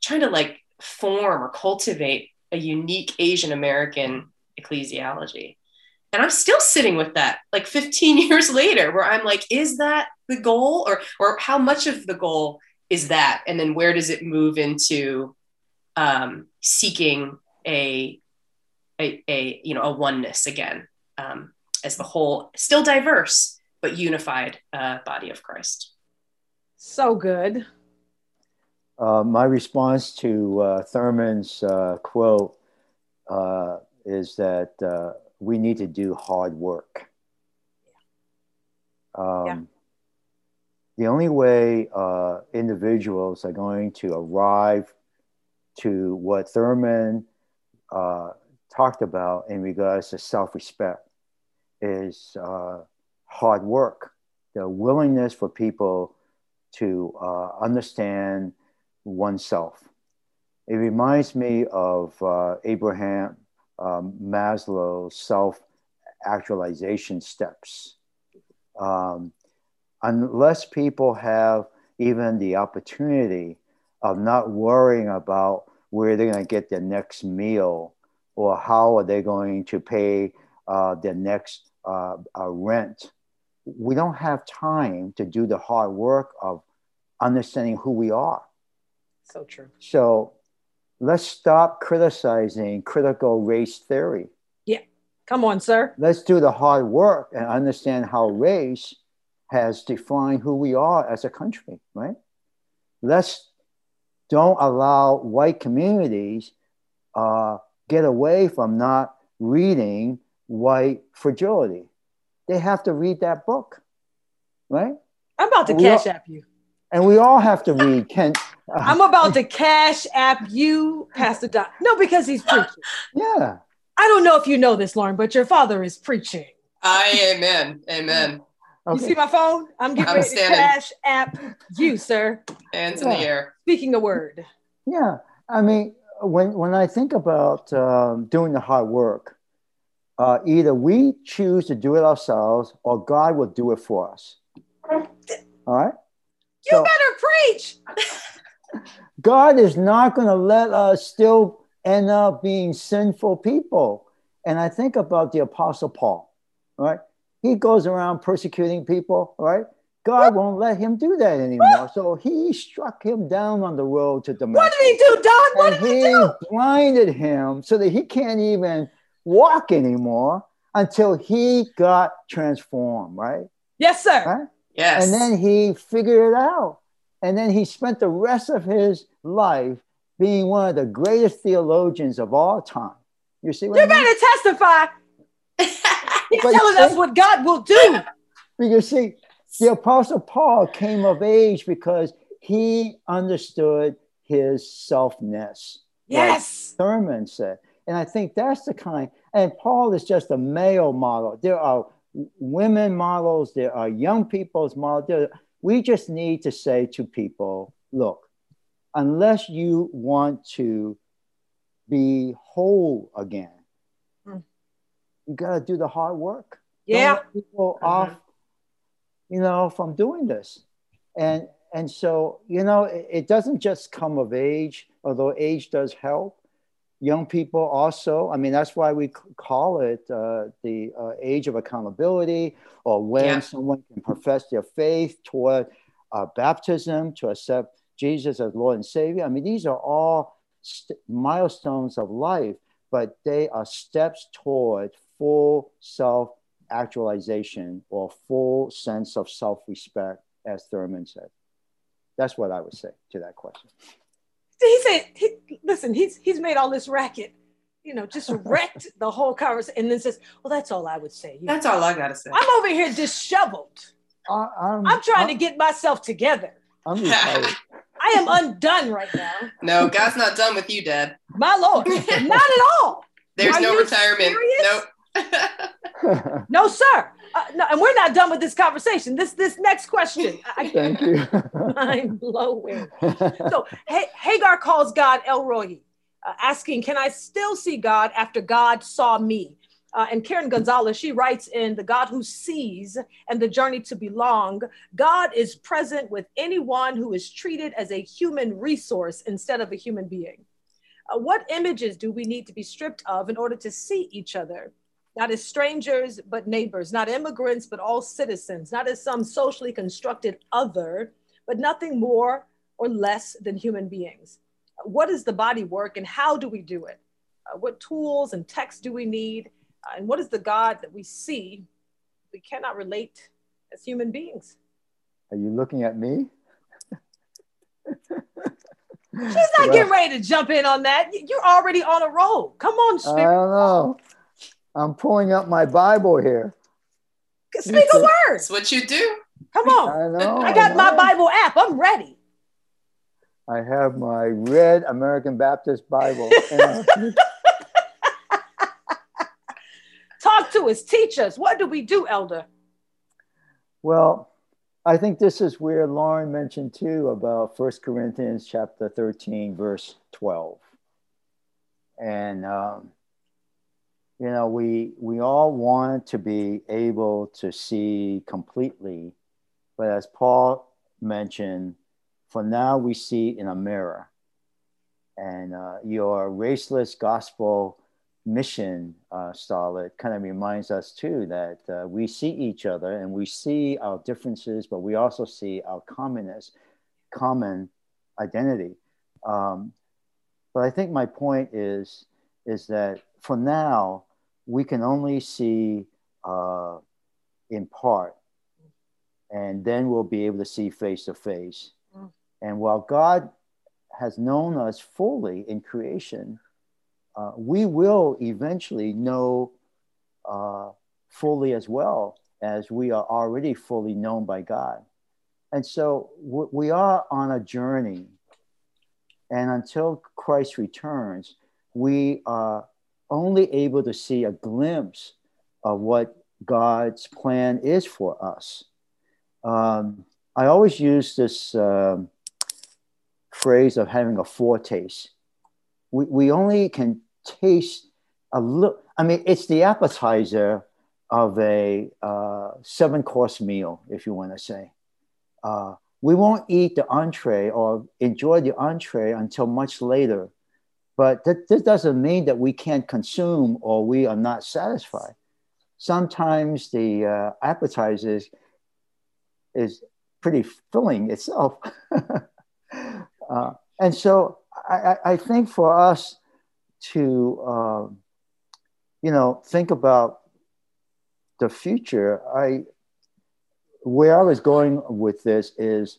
S2: trying to like form or cultivate a unique Asian American ecclesiology and i'm still sitting with that like 15 years later where i'm like is that the goal? Or or how much of the goal is that? And then where does it move into um, seeking a, a, a you know a oneness again um, as the whole still diverse but unified uh, body of christ?
S3: So good.
S1: Uh, my response to uh, thurman's uh, quote uh, is that uh, we need to do hard work. Um, yeah. The only way uh, individuals are going to arrive to what Thurman uh, talked about in regards to self respect is uh, hard work, the willingness for people to uh, understand oneself. It reminds me of uh, Abraham um, Maslow's self actualization steps. Um, unless people have even the opportunity of not worrying about where they're going to get their next meal or how are they going to pay uh, their next uh, uh, rent, we don't have time to do the hard work of understanding who we are.
S3: So true.
S1: So let's stop criticizing critical race theory.
S3: Yeah, come on, sir.
S1: Let's do the hard work and understand how race has defined who we are as a country, right? Let's don't allow white communities uh, get away from not reading white fragility. They have to read that book, right?
S3: I'm about to cash all, app you.
S1: And we all have to read Kent
S3: I'm about to cash app you, Pastor Don. No, because he's preaching.
S1: Yeah.
S3: I don't know if you know this, Lauren, but your father is preaching.
S2: I amen. Amen.
S3: Okay. You see my phone? I'm getting I'm ready standing. to cash app you, sir.
S2: Hands yeah. in the air.
S3: Speaking a word.
S1: Yeah. I mean, when when I think about um, doing the hard work, uh, either we choose to do it ourselves or God will do it for us. All right?
S3: You so, better preach.
S1: God is not going to let us still end up being sinful people. And I think about the Apostle Paul, right? he goes around persecuting people, right? God won't let him do that anymore. So he struck him down on the road to Damascus.
S3: What did he do, Don? What
S1: and
S3: did he
S1: he
S3: do?
S1: blinded him so that he can't even walk anymore until he got transformed, right?
S3: Yes, sir.
S1: Right?
S2: Yes.
S1: And then he figured it out. And then he spent the rest of his life being one of the greatest theologians of all time. You see what
S3: You
S1: I mean?
S3: better testify. He's
S1: But
S3: telling us what God will do.
S1: Because see, the apostle Paul came of age because he understood his selfness.
S3: Yes.
S1: Thurman said. And I think that's the kind, and Paul is just a male model. There are women models, there are young people's models. We just need to say to people, look, unless you want to be whole again,
S3: Mm.
S1: you got to do the hard work.
S3: Yeah.
S1: People off, you know, from doing this. And and so, you know, it, it doesn't just come of age, although age does help. Young people also, I mean, that's why we call it uh, the uh, age of accountability, or when
S2: Yeah.
S1: someone can profess their faith toward uh, baptism to accept Jesus as Lord and Savior. I mean, these are all st- milestones of life, but they are steps toward full self actualization or full sense of self respect, as Thurman said. That's what I would say to that question.
S3: He said, he, listen, he's he's made all this racket, you know, just wrecked the whole conversation, and then says, Well, that's all I would say. You know,
S2: That's all I gotta say.
S3: I'm over here disheveled.
S1: I, I'm,
S3: I'm trying to
S1: I'm-
S3: get myself together.
S1: I'm retired.
S3: I am undone right now.
S2: No, God's not done with you, Dad.
S3: My Lord. Not at all.
S2: There's
S3: Are
S2: no retirement.
S3: serious?
S2: Nope.
S3: No, sir. Uh, no, and we're not done with this conversation. This this next question. I,
S1: Thank you.
S3: mind blowing. So Ha- Hagar calls God El uh, asking, "Can I still see God after God saw me?" Uh, and Karen Gonzalez, she writes in "The God Who Sees" and "The Journey to Belong." God is present with anyone who is treated as a human resource instead of a human being. Uh, what images do we need to be stripped of in order to see each other? Not as strangers, but neighbors, not immigrants, but all citizens, not as some socially constructed other, but nothing more or less than human beings. What is the body work and how do we do it? Uh, what tools and texts do we need? Uh, and what is the God that we see? We cannot relate as human beings.
S1: Are you looking at me?
S3: She's not getting ready to jump in on that. You're already on a roll. Come on, Spirit.
S1: I don't know. I'm pulling up my Bible here.
S3: Speak a word.
S2: That's what you do.
S3: Come on.
S1: I know.
S3: I got my
S1: know.
S3: Bible app. I'm ready.
S1: I have my red American Baptist Bible.
S3: Talk to us. Teach us. What do we do, Elder?
S1: well, I think this is where Lauren mentioned too about First Corinthians chapter 13, verse 12. And, um, you know, we, we all want to be able to see completely, but as Paul mentioned, for now we see in a mirror. And uh, your raceless gospel mission, uh, Starlette, kind of reminds us too that uh, we see each other and we see our differences, but we also see our commonness, common identity. Um, but I think my point is is that for now we can only see uh, in part, and then we'll be able to see face to face.
S3: Mm.
S1: And while God has known us fully in creation, uh, we will eventually know uh, fully as well as we are already fully known by God. And so w- we are on a journey. And until Christ returns, we are only able to see a glimpse of what God's plan is for us. Um, I always use this um, phrase of having a foretaste we, we only can taste a little. I mean, it's the appetizer of a uh, seven course meal, if you want to say. Uh, we won't eat the entree or enjoy the entree until much later. But this doesn't mean that we can't consume or we are not satisfied. sometimes the uh, appetizers is pretty filling itself. uh, and so I, I, think for us to, uh, you know, think about the future, I, where I was going with this is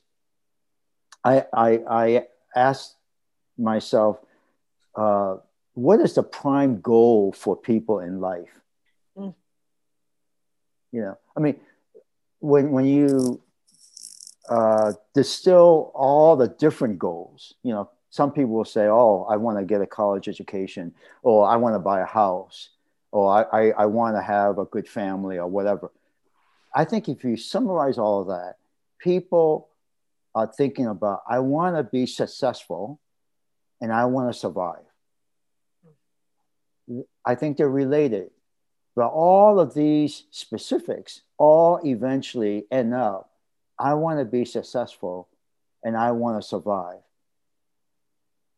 S1: I, I, I asked myself, uh, what is the prime goal for people in life? Mm. You know, I mean, when when you uh, distill all the different goals, you know, some people will say, "Oh, I want to get a college education," or "I want to buy a house," or "I I, I want to have a good family," or whatever. I think if you summarize all of that, people are thinking about, "I want to be successful, and I want to survive." I think they're related. But all of these specifics all eventually end up I want to be successful and I want to survive.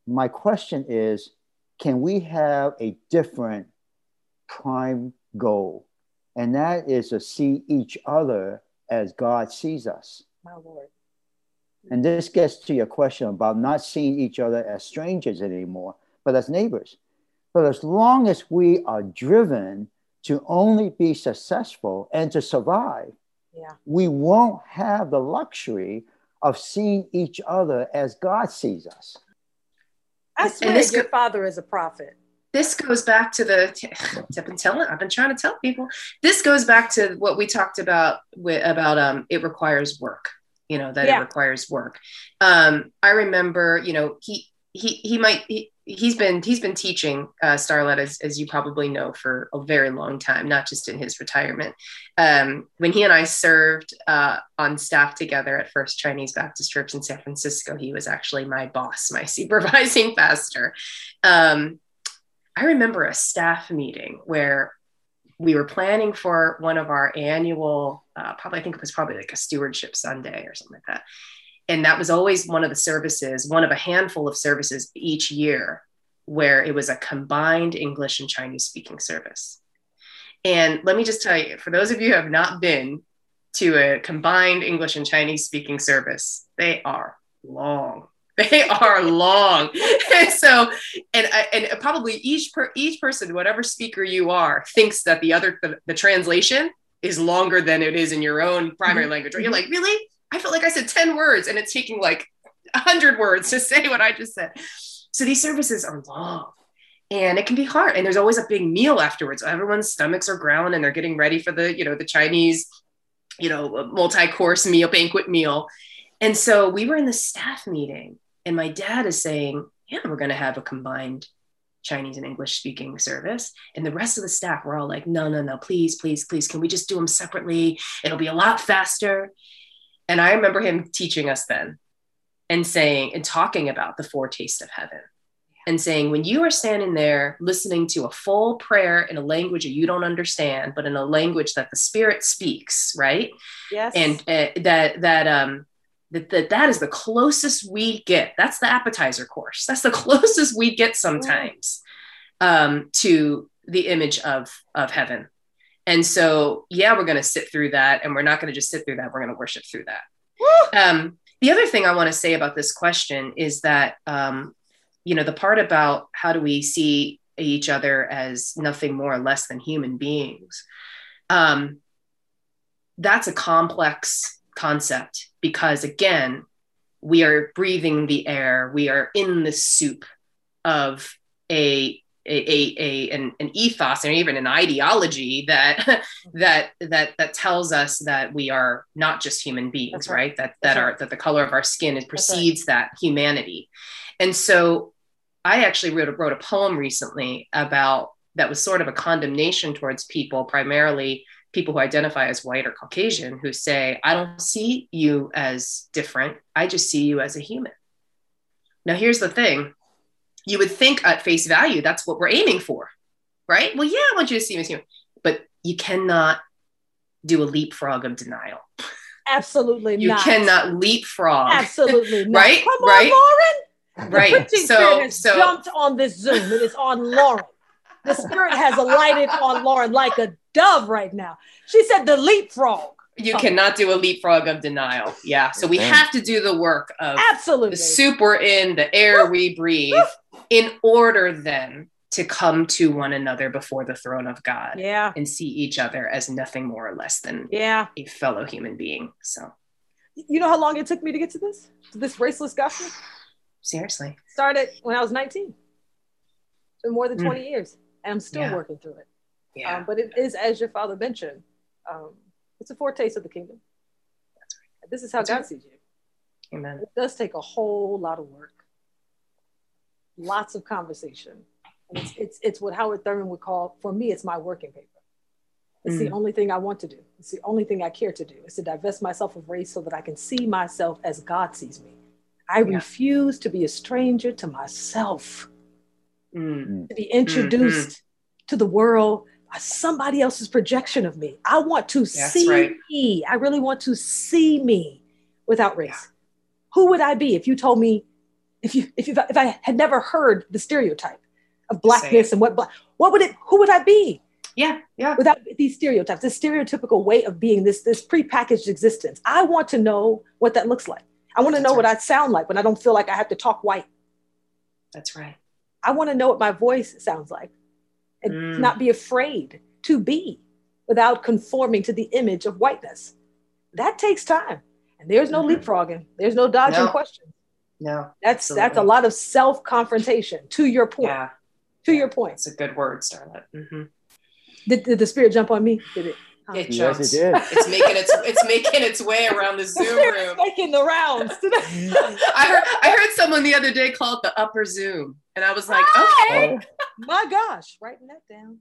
S1: My question is can we have a different prime goal? And that is to see each other as God sees us.
S3: My Lord.
S1: And this gets to your question about not seeing each other as strangers anymore, but as neighbors. But as long as we are driven to only be successful and to survive,
S3: yeah.
S1: we won't have the luxury of seeing each other as God sees us.
S3: I swear this your father is a prophet.
S2: This goes back to the I've been telling I've been trying to tell people. This goes back to what we talked about with about um it requires work. You know that yeah. it requires work. Um, I remember, you know, he he he might he, he's been he's been teaching uh, Starlette as, as you probably know for a very long time, not just in his retirement. Um, when he and I served uh, on staff together at First Chinese Baptist Church in San Francisco, he was actually my boss, my supervising pastor. Um, I remember a staff meeting where we were planning for one of our annual, uh, probably I think it was probably like a stewardship Sunday or something like that and that was always one of the services, one of a handful of services each year where it was a combined English and Chinese speaking service. And let me just tell you, for those of you who have not been to a combined English and Chinese speaking service, they are long. They are long. and so, and and probably each per each person, whatever speaker you are, thinks that the other the, the translation is longer than it is in your own primary mm-hmm. language. Or you're like, really? I felt like I said 10 words and it's taking like 100 words to say what I just said. So these services are long and it can be hard. And there's always a big meal afterwards. Everyone's stomachs are growling and they're getting ready for the, you know, the Chinese, you know, multi-course meal, banquet meal. And so we were in the staff meeting and my dad is saying, yeah, we're going to have a combined Chinese and English speaking service. And the rest of the staff were all like, no, no, no, please, please, please, can we just do them separately? It'll be a lot faster. And I remember him teaching us then and saying and talking about the foretaste of heaven and saying, when you are standing there listening to a full prayer in a language that you don't understand, but in a language that the Spirit speaks, right?
S3: Yes.
S2: And uh, that that um that, that that is the closest we get. That's the appetizer course. That's the closest we get sometimes um, to the image of of heaven. And so, yeah, we're going to sit through that, and we're not going to just sit through that. We're going to worship through that. Um, the other thing I want to say about this question is that, um, you know, the part about how do we see each other as nothing more or less than human beings, um, that's a complex concept because, again, we are breathing the air, we are in the soup of a a, a, a an, an, ethos and even an ideology that that that that tells us that we are not just human beings right. right. that that are that the color of our skin is precedes right. that humanity and so i actually wrote a, wrote a poem recently about that was sort of a condemnation towards people primarily people who identify as white or caucasian who say i don't see you as different i just see you as a human now here's the thing you would think at face value that's what we're aiming for, right? Well, yeah, I want you to see me as human, but you cannot do a leapfrog of denial.
S3: Absolutely not.
S2: you
S3: not.
S2: cannot leapfrog.
S3: Absolutely not.
S2: right?
S3: Come
S2: right?
S3: on,
S2: Lauren. Right.
S3: so, so jumped on this Zoom. It is on Lauren. The spirit has alighted on Lauren like a dove right now. She said the leapfrog.
S2: You
S3: Oh.
S2: cannot do a leapfrog of denial. Yeah. So we have to do the work of
S3: Absolutely.
S2: the soup we're in, the air we breathe, in order then to come to one another before the throne of God
S3: Yeah.
S2: and see each other as nothing more or less than
S3: Yeah.
S2: a fellow human being. So
S3: You know how long it took me to get to this? To this raceless gospel?
S2: seriously.
S3: Started when I was 19. It's been more than
S2: Mm.
S3: 20 years. And I'm still
S2: Yeah.
S3: working through it.
S2: Yeah.
S3: Um, but it is, as your father mentioned, um, it's a foretaste of the kingdom.
S2: That's
S3: This is how
S2: That's
S3: God
S2: right.
S3: sees you.
S2: Amen.
S3: It does take a whole lot of work, lots of conversation. And it's, it's, it's what Howard Thurman would call, for me, it's my working paper. It's the
S2: Mm.
S3: only thing I want to do. It's the only thing I care to do is to divest myself of race so that I can see myself as God sees me. I
S2: Yeah.
S3: refuse to be a stranger to myself,
S2: Mm.
S3: to be introduced to the world by somebody else's projection of me. I want to
S2: That's
S3: see
S2: right.
S3: me. I really want to see me without race. Who would I be if you told me, if you if you if I had never heard the stereotype of blackness and what black, what would it? Who would I be?
S2: Yeah. Yeah.
S3: without these stereotypes, this stereotypical way of being, this this prepackaged existence. I want to know what that looks like. I want to know what. I sound like when I don't feel like I have to talk white.
S2: That's right.
S3: I want to know what my voice sounds like and
S2: Mm.
S3: not be afraid to be without conforming to the image of whiteness. That takes time. And there's no
S2: Mhm.
S3: leapfrogging. There's no dodging
S2: No.
S3: questions.
S2: No.
S3: That's that's a lot of self-confrontation. To your point.
S2: Yeah.
S3: To your point.
S2: It's a good word, Starlette. hmm
S3: Did, did the spirit jump on me? Did it? Huh?
S2: It
S1: Yes,
S2: jumps.
S1: it.
S2: It's making its it's making its way around the
S3: The
S2: Zoom
S3: spirit's
S2: room.
S3: making the rounds.
S2: I heard I heard someone the other day call it the upper Zoom, and I was like, okay.
S3: My gosh, writing that down.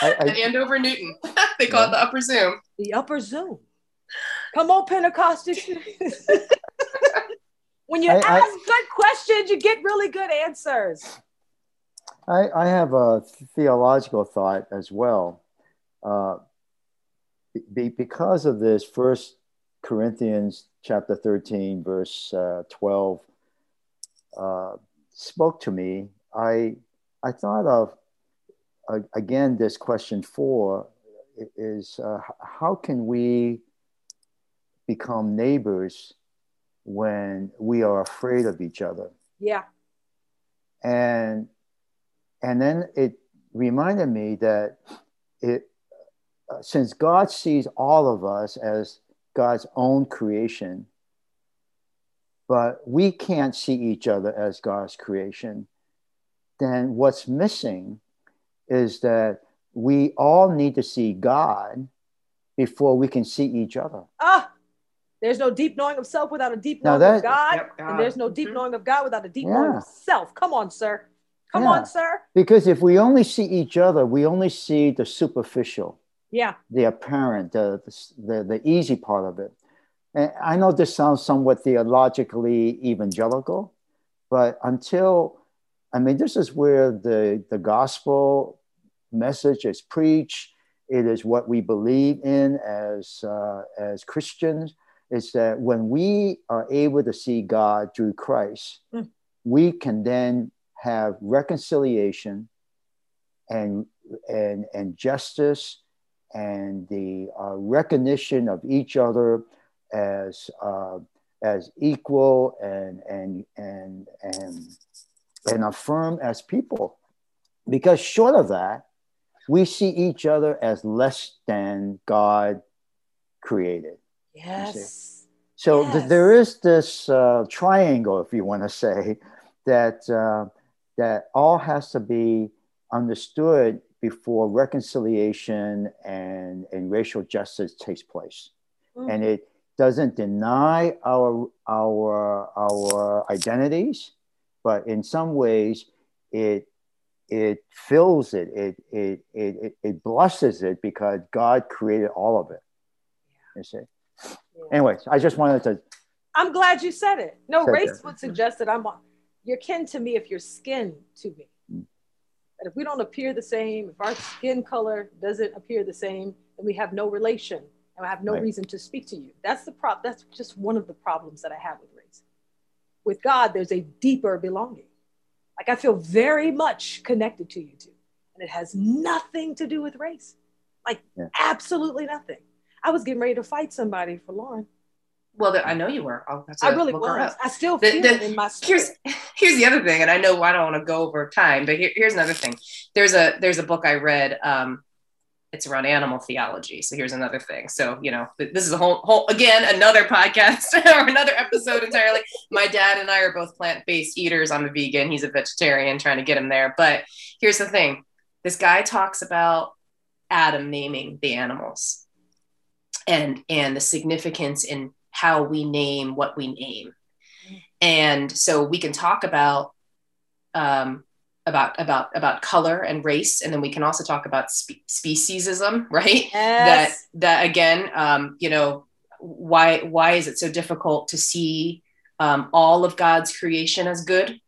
S1: I,
S2: At
S1: I,
S2: Andover Newton, they call it the upper Zoom.
S3: The upper Zoom. Come on, Pentecostal. when you
S1: I-
S3: ask
S1: I-
S3: good questions, you get really good answers.
S1: I, I have a theological thought as well. Uh, be, because of this, First Corinthians chapter 13, verse uh, 12, uh, spoke to me. I, I thought of, uh, again, this question four is uh, how can we become neighbors when we are afraid of each other?
S3: Yeah.
S1: and and then it reminded me that it uh, since god sees all of us as god's own creation but we can't see each other as god's creation then what's missing is that we all need to see god before we can see each other
S3: Ah, there's no deep knowing of self without a deep
S1: Now
S3: knowing of God.
S2: Yep,
S3: And there's no deep
S2: Mhm.
S3: knowing of God without a deep knowing of self. Come on, sir. Come
S1: Yeah.
S3: on, sir.
S1: because if we only see each other we only see the superficial
S3: Yeah.
S1: the apparent, the, the, the easy part of it. And I know this sounds somewhat theologically evangelical, but until, I mean, this is where the, the gospel message is preached. It is what we believe in as, uh, as Christians. Is that when we are able to see God through Christ,
S3: Mm.
S1: we can then have reconciliation and, and, and justice and the uh, recognition of each other as uh, as equal and and and and and affirm as people because short of that we see each other as less than god created
S3: Yes.
S1: so
S3: Yes.
S1: th- there is this uh, triangle if you want to say that uh, that all has to be understood before reconciliation and, and racial justice takes place
S3: Mm.
S1: and it doesn't deny our our our identities but in some ways it it fills it it it it, it, it blesses it because god created all of it you see
S3: Yeah.
S1: anyways i just wanted to
S3: I'm glad you said it. No,
S1: Said
S3: race
S1: that.
S3: would suggest that I'm you're kin to me if you're skin to me.
S1: Mm.
S3: But if we don't appear the same, if our skin color doesn't appear the same, then we have no relation and I have no
S1: Right.
S3: reason to speak to you. That's the prop. That's just one of the problems that I have with race. With God, there's a deeper belonging. Like I feel very much connected to you two, and it has nothing to do with race. like
S1: Yeah.
S3: absolutely nothing. I was getting ready to fight somebody for Lauren.
S2: Well, there, I know you were. I'll have to
S3: I really
S2: look
S3: was. I still
S2: The-
S3: feel
S2: the-
S3: it in my
S2: here's here's the other thing, and I know I don't want to go over time, but here, here's another thing. There's a there's a book I read. Um, it's around animal theology. So here's another thing. So you know, this is a whole whole again another podcast or another episode entirely. My dad and I are both plant based eaters. I'm a vegan. He's a vegetarian. Trying to get him there. But here's the thing. This guy talks about Adam naming the animals, and and the significance in how we name what we name. And so we can talk about um, about about about color and race, and then we can also talk about spe- speciesism, right? That
S3: Yes.
S2: that again, um, you know, why why is it so difficult to see um, all of God's creation as good,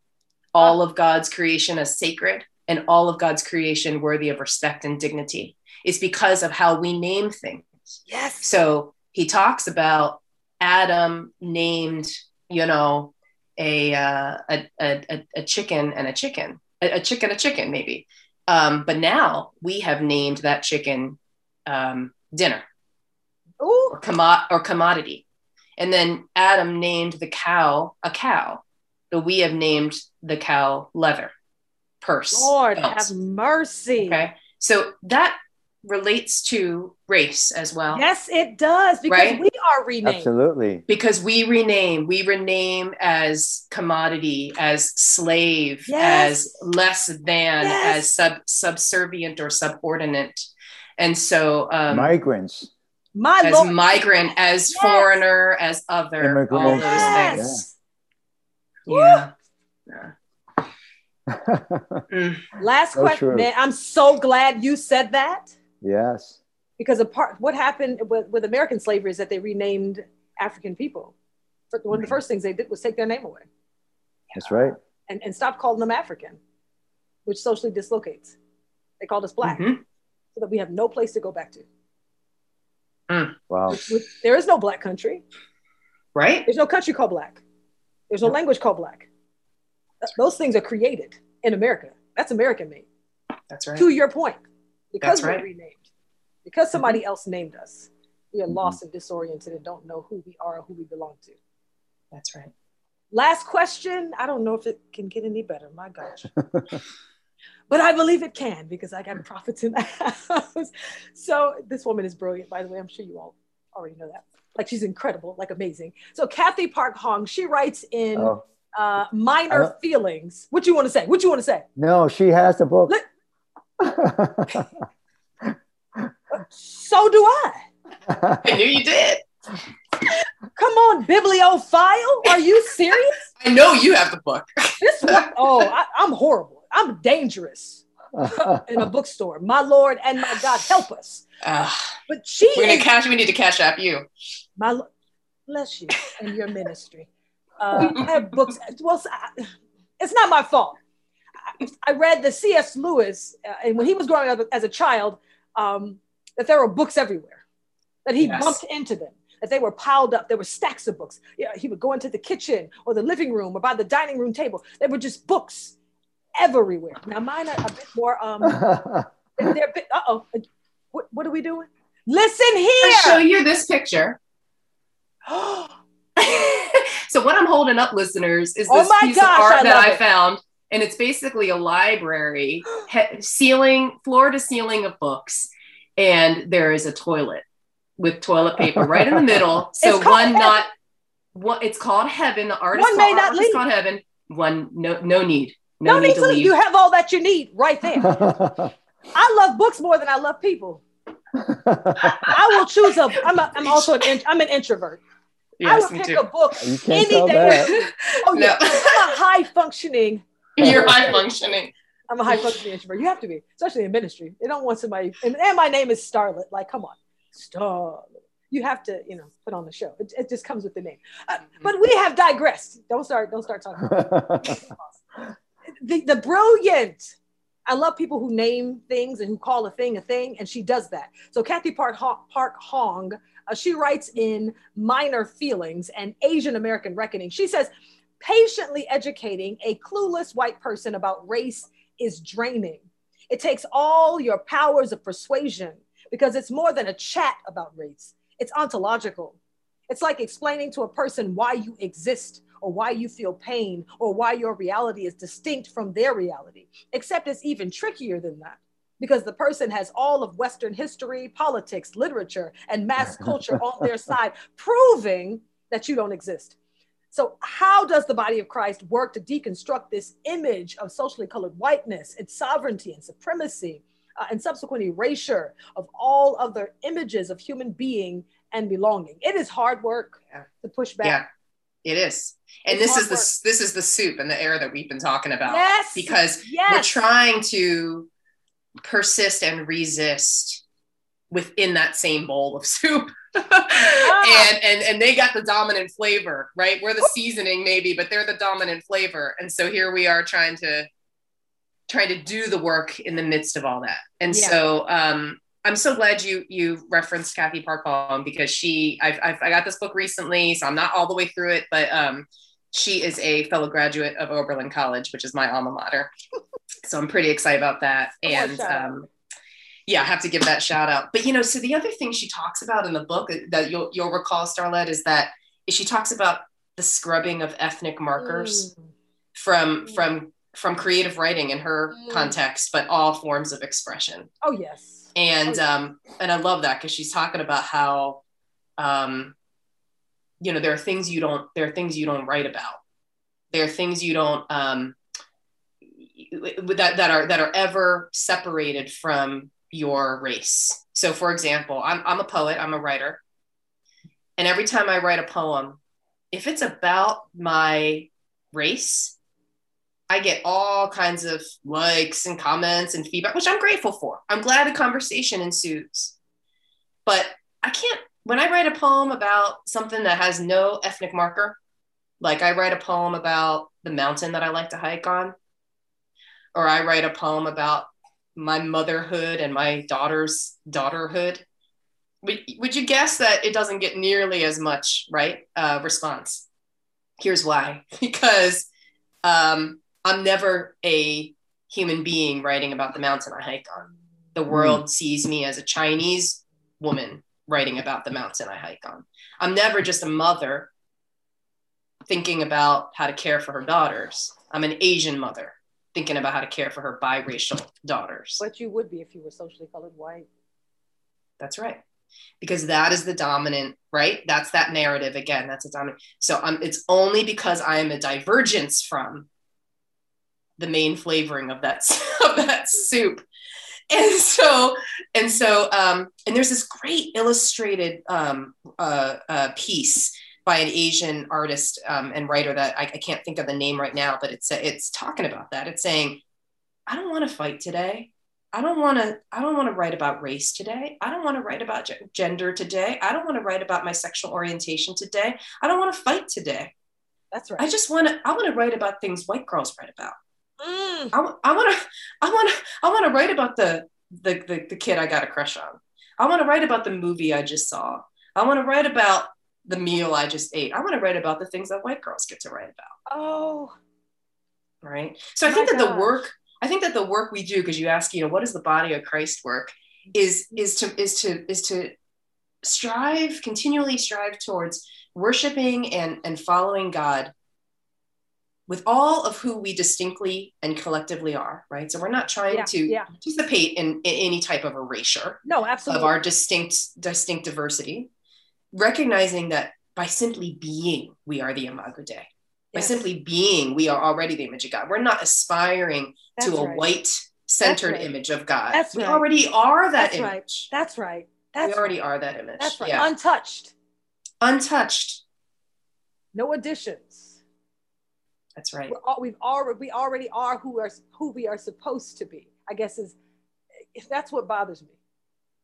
S2: all of God's creation as sacred, and all of God's creation worthy of respect and dignity? It's because of how we name things.
S3: yes.
S2: So he talks about Adam named, you know, a uh, a, a, a chicken and a chicken, a, a chicken, a chicken, maybe. Um, but now we have named that chicken um, dinner
S3: Ooh.
S2: or, commo- or commodity. And then Adam named the cow a cow, but we have named the cow leather, purse.
S3: Lord have mercy.
S2: Okay. So that relates to race as well.
S3: Yes, it does because
S2: Right?
S3: we are renamed.
S1: Absolutely.
S2: because we rename we rename as commodity as slave
S3: Yes.
S2: as less than
S3: Yes.
S2: as sub subservient or subordinate and so um
S1: Migrants.
S3: My
S2: as
S3: Lord.
S2: migrant as
S3: Yes.
S2: foreigner as other all those
S1: Immigration,
S2: things
S3: Yes.
S2: yeah, yeah. Mm.
S3: Last
S1: So
S3: question,
S1: true.
S3: man. I'm so glad you said that
S1: yes.
S3: because a part what happened with, with American slavery is that they renamed African people. But One of the first things they did was take their name away
S1: That's right.
S3: and, and stop calling them African, which socially dislocates. They called us black
S2: Mhm.
S3: so that we have no place to go back to.
S1: Wow.
S3: Which- which- there is no black country.
S2: right
S3: There's no country called black. There's no language called black. Those things are created in America. That's American made.
S2: that's right
S3: To your point, because
S2: That's
S3: we're
S2: right. Mm-hmm.
S3: renamed, because somebody else named us, we are lost and disoriented and don't know who we are or who we belong to.
S2: that's right
S3: Last question. I don't know if it can get any better. My gosh. but I believe it can because I got prophets in the house. So this woman is brilliant, by the way. I'm sure you all already know that. Like she's incredible, like amazing. So Cathy Park Hong, she writes in
S1: Oh,
S3: uh, minor feelings. What you want to say? What you want to say?
S1: no, she has the book.
S3: So do I.
S2: i knew you did
S3: Come on, bibliophile. Are you serious?
S2: i know you have the book
S3: This one, oh, I, I'm horrible. I'm dangerous in a bookstore. My Lord and my God, help us.
S2: uh,
S3: But she
S2: we're gonna
S3: is
S2: cash we need to cash up you
S3: my bless you and your ministry. Uh, I have books. Well, it's not my fault. I, I read the C.S. Lewis, uh, and when he was growing up as a child, um, that there were books everywhere, that he
S2: Yes.
S3: bumped into them, that they were piled up. There were stacks of books. Yeah, he would go into the kitchen or the living room or by the dining room table. There were just books everywhere. Now mine are a bit more. Um, they're, they're a bit. Uh oh. What, what are we doing? Listen here.
S2: i show you this picture so what I'm holding up, listeners, is
S3: Oh
S2: this
S3: my
S2: piece
S3: gosh,
S2: of art
S3: I
S2: that
S3: love
S2: I found, and it's basically a library, he- ceiling, floor to ceiling of books, and there is a toilet with toilet paper right in the middle. So one
S3: Heaven.
S2: not what It's called Heaven. The artist
S3: One may not leave.
S2: called Heaven. One no no need no,
S3: No
S2: need,
S3: need
S2: to
S3: to.
S2: leave.
S3: You have all that you need right there. I love books more than I love people. I will choose a. I'm, a, I'm also an. in- I'm an introvert. I
S2: yes,
S3: will pick
S2: too.
S3: a book
S1: you can't
S3: any
S1: tell
S3: day.
S1: that.
S3: Oh yeah,
S2: No.
S3: I'm a high functioning.
S2: You're high functioning.
S3: I'm a high functioning introvert. You have to be, especially in ministry. They don't want somebody. And, and my name is Starlette. Like, come on, Starlette. You have to, you know, put on the show. It, it just comes with the name. Uh, but we have digressed. Don't start. Don't start talking. the, the brilliant. I love people who name things and who call a thing a thing, and she does that. So Cathy Park, Park Hong, uh, she writes in Minor Feelings and Asian American Reckoning. She says, patiently educating a clueless white person about race is draining. It takes all your powers of persuasion, because it's more than a chat about race, it's ontological. It's like explaining to a person why you exist or why you feel pain or why your reality is distinct from their reality, except it's even trickier than that because the person has all of Western history, politics, literature, and mass culture on their side, proving that you don't exist. So, how does the body of Christ work to deconstruct this image of socially colored whiteness, its sovereignty and supremacy, uh, and subsequent erasure of all other images of human being and belonging? It is hard work yeah. to push back.
S2: Yeah. It is. And it's this is the this is the soup and the air that we've been talking about. Yes. Because yes. we're trying to persist and resist within that same bowl of soup. ah. and and and they got the dominant flavor, right? We're the seasoning maybe, but they're the dominant flavor. And so here we are trying to trying to do the work in the midst of all that. And yeah. so um I'm so glad you you referenced Cathy Park because she I've, I've, i got this book recently, so I'm not all the way through it, but um, she is a fellow graduate of Oberlin College, which is my alma mater. so I'm pretty excited about that, and um, yeah, I have to give that shout out. But you know, so the other thing she talks about in the book that you'll you'll recall, Starlette, is that she talks about the scrubbing of ethnic markers mm. from mm. from from creative writing in her mm. context, but all forms of expression.
S3: Oh yes
S2: and um and i love that because she's talking about how um you know there are things you don't there are things you don't write about there are things you don't um that that are that are ever separated from your race so for example i'm i'm a poet i'm a writer and every time i write a poem if it's about my race I get all kinds of likes and comments and feedback, which I'm grateful for. I'm glad a conversation ensues. But I can't, when I write a poem about something that has no ethnic marker, like I write a poem about the mountain that I like to hike on, or I write a poem about my motherhood and my daughter's daughterhood, would, would you guess that it doesn't get nearly as much, right? Uh, response. Here's why because um, I'm never a human being writing about the mountain I hike on. The hmm. world mm. sees me as a Chinese woman writing about the mountain I hike on. I'm never just a mother thinking about how to care for her daughters. I'm an Asian mother thinking about how to care for her biracial daughters.
S3: But you would be if you were socially colored white.
S2: That's right. Because that is the dominant, right? That's that narrative again. That's a dominant. So um, it's only because I am a divergence from the main flavoring of that of that soup and so and so um, and there's this great illustrated um, uh, uh, piece by an Asian artist um, and writer that I, I, can't think of the name right now, but it's it's talking about that. It's saying, I don't want to fight today. I don't want to. I don't want to write about race today. I don't want to write about gender today. I don't want to write about my sexual orientation today. I don't want to fight today.
S3: That's right.
S2: I just want to. I want to write about things white girls write about. Mm. I want to, I want to, I want to write about the, the, the, the kid I got a crush on. I want to write about the movie I just saw. I want to write about the meal I just ate. I want to write about the things that white girls get to write about.
S3: Oh,
S2: right. So I think that gosh. the work, I think that the work we do, because you ask, you know, what is the body of Christ work, is is to is to is to strive continually strive towards worshiping and and following God with all of who we distinctly and collectively are, right? So we're not trying
S3: yeah,
S2: to
S3: yeah.
S2: participate in, in, any type of erasure
S3: no, absolutely.
S2: of our distinct distinct diversity, recognizing that by simply being, we are the Imago Dei. By yes. simply being, we are already the image of God. We're not aspiring That's to a right. white centered right. image of God.
S3: That's
S2: we
S3: right.
S2: already are that
S3: That's
S2: image.
S3: Right. That's right. That's
S2: we already are that image.
S3: That's right. Yeah. Untouched.
S2: Untouched.
S3: No additions
S2: that's right.
S3: We're, all, we've already we already are who are who we are supposed to be. I guess is if that's what bothers me.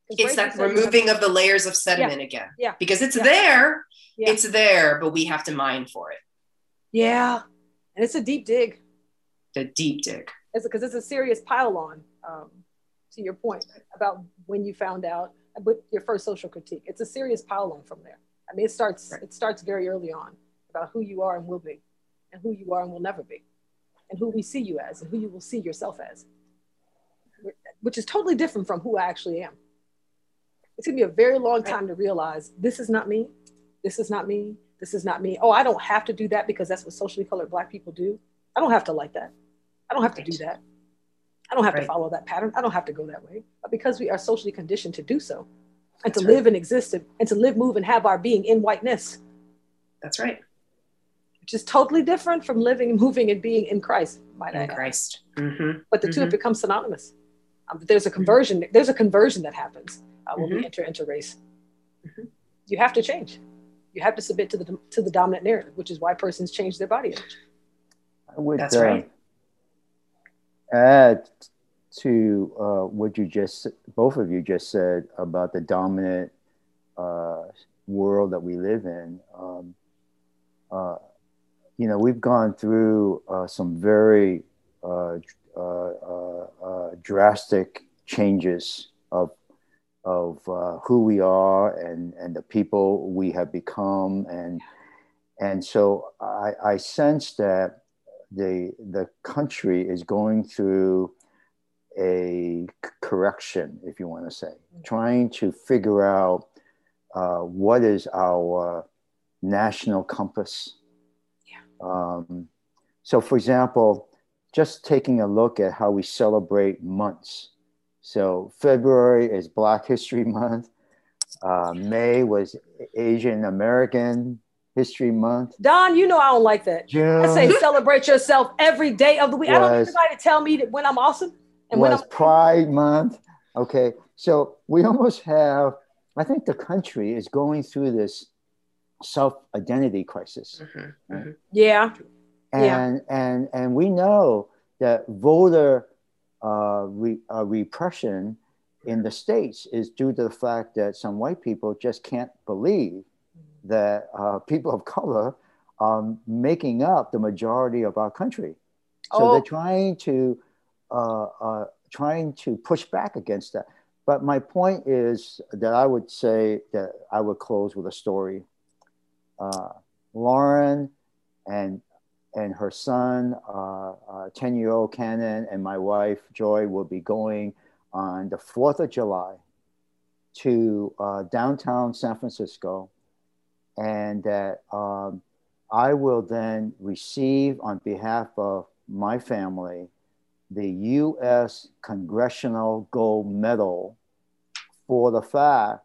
S2: It's that removing of the layers of sediment
S3: yeah.
S2: again.
S3: Yeah.
S2: Because it's
S3: yeah.
S2: there.
S3: Yeah.
S2: It's there, but we have to mine for it.
S3: Yeah. And it's a deep dig.
S2: The deep dig.
S3: It's because it's a serious pile on. Um, to your point about when you found out with your first social critique, it's a serious pile on from there. I mean, it starts right. it starts very early on about who you are and will be and who you are and will never be, and who we see you as and who you will see yourself as, which is totally different from who I actually am. It's gonna be a very long time to realize this is not me. This is not me. This is not me. Oh, I don't have to do that because that's what socially colored black people do. I don't have to like that. I don't have to do that. I don't have right. to follow that pattern. I don't have to go that way. But because we are socially conditioned to do so and That's to right. live and exist and and to live, move, and have our being in whiteness.
S2: That's right.
S3: Which is totally different from living, moving, and being in Christ.
S2: Might in Christ.
S3: Mm-hmm. But the mm-hmm. two have become synonymous. Um, there's a conversion. There's a conversion that happens uh, when mm-hmm. we enter into race. Mm-hmm. You have to change. You have to submit to the to the dominant narrative, which is why persons change their body image.
S1: I would, That's uh, right. Add to uh, what you just, both of you just said about the dominant uh, world that we live in. Um, uh, you know, we've gone through uh, some very uh, drastic changes of of uh, who we are and, and the people we have become. And, and so I, I sense that the, the country is going through a correction, if you want to say, mm-hmm. trying to figure out uh, what is our national compass. Yeah. Um, so, for example, just taking a look at how we celebrate months. So February is Black History Month. Uh, May was Asian American History Month.
S3: Don, you know I don't like that. June, I say celebrate yourself every day of the week. Was, I don't need anybody to tell me that when I'm awesome
S1: and was when I'm Pride Month. Okay, so we almost have. I think the country is going through this self identity crisis.
S3: Mm-hmm, mm-hmm. Yeah.
S1: And yeah. and and we know that voter uh, re, uh, repression in the states is due to the fact that some white people just can't believe that uh, people of color are making up the majority of our country. So oh. they're trying to uh, uh, trying to push back against that. But my point is that I would say that I would close with a story. Uh, Lauren and and her son, 10 uh, year old Cannon, and my wife Joy will be going on the 4th of July to uh, downtown San Francisco. And that um, I will then receive on behalf of my family the U.S. Congressional Gold Medal for the fact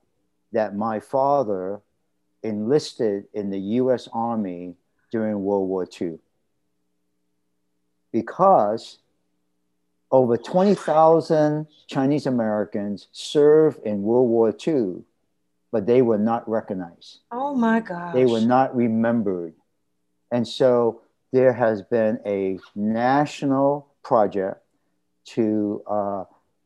S1: that my father enlisted in the U.S. Army during World War II because over 20,000 Chinese Americans served in World War II, but they were not recognized.
S3: Oh my gosh.
S1: They were not remembered. And so there has been a national project to uh,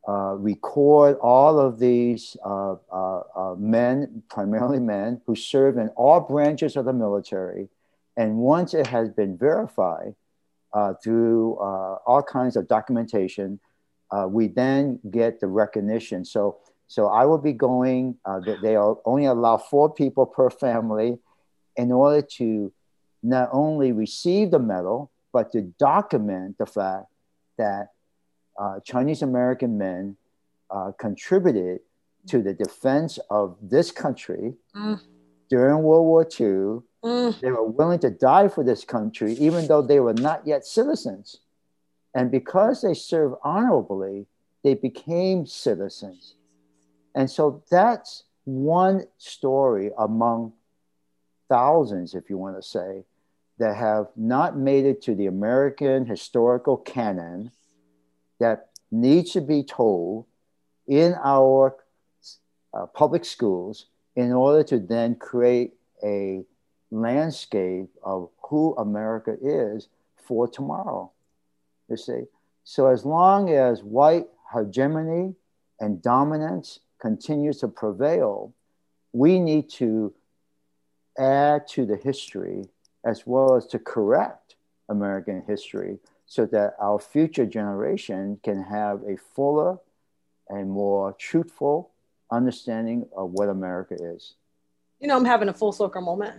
S1: uh, record all of these uh, uh, uh men, primarily men, who served in all branches of the military. And once it has been verified, uh, through uh, all kinds of documentation. Uh, we then get the recognition. So, so I will be going. Uh, they only allow four people per family, in order to not only receive the medal but to document the fact that uh, Chinese American men uh, contributed to the defense of this country mm. during World War II Mm. They were willing to die for this country, even though they were not yet citizens. And because they served honorably, they became citizens. And so that's one story among thousands, if you want to say, that have not made it to the American historical canon that needs to be told in our uh, public schools in order to then create a landscape of who America is for tomorrow. You see? So as long as white hegemony and dominance continues to prevail, we need to add to the history as well as to correct American history so that our future generation can have a fuller and more truthful understanding of what America is.
S3: You know, I'm having a full circle moment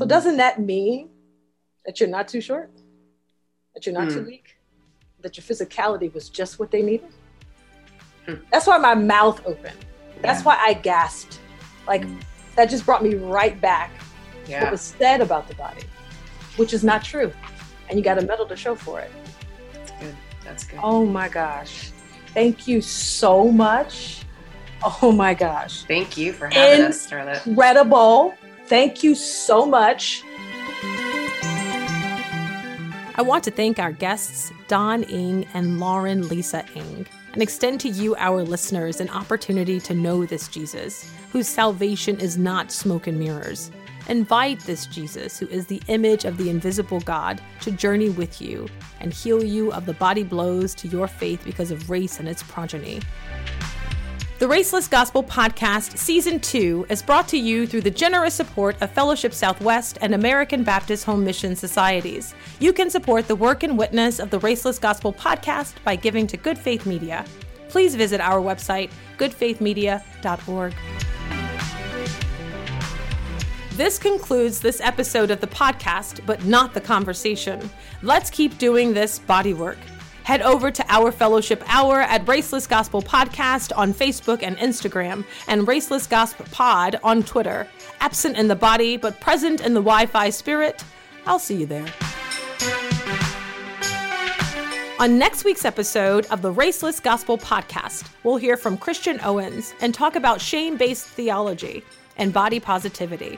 S3: so doesn't that mean that you're not too short? That you're not mm. too hmm. weak? That your physicality was just what they needed? Mm. That's why my mouth opened
S5: That's
S2: Yeah.
S5: why I gasped. Like
S6: Mm.
S5: that just brought me right back to what was said about the body, which is not true. And you got a medal to show for it.
S2: that's good. That's good.
S5: Oh my gosh. Thank you so much. Oh my gosh.
S2: Thank you for having
S5: And-
S2: us, Starlette.
S5: Incredible. Thank you so much.
S3: I want to thank our guests, Don Ng and Lauren Lisa Ng, and extend to you, our listeners, an opportunity to know this Jesus, whose salvation is not smoke and mirrors. Invite this Jesus, who is the image of the invisible God, to journey with you and heal you of the body blows to your faith because of race and its progeny. The Raceless Gospel Podcast Season 2 is brought to you through the generous support of Fellowship Southwest and American Baptist Home Mission Societies. You can support the work and witness of the Raceless Gospel Podcast by giving to Good Faith Media. Please visit our website, goodfaithmedia.org. This concludes this episode of the podcast, but not the conversation. Let's keep doing this body work. Head over to our fellowship hour at Raceless Gospel Podcast on Facebook and Instagram, and Raceless Gospel Pod on Twitter. Absent in the body, but present in the Wi Fi spirit. I'll see you there. On next week's episode of the Raceless Gospel Podcast, we'll hear from Christian Owens and talk about shame based theology and body positivity.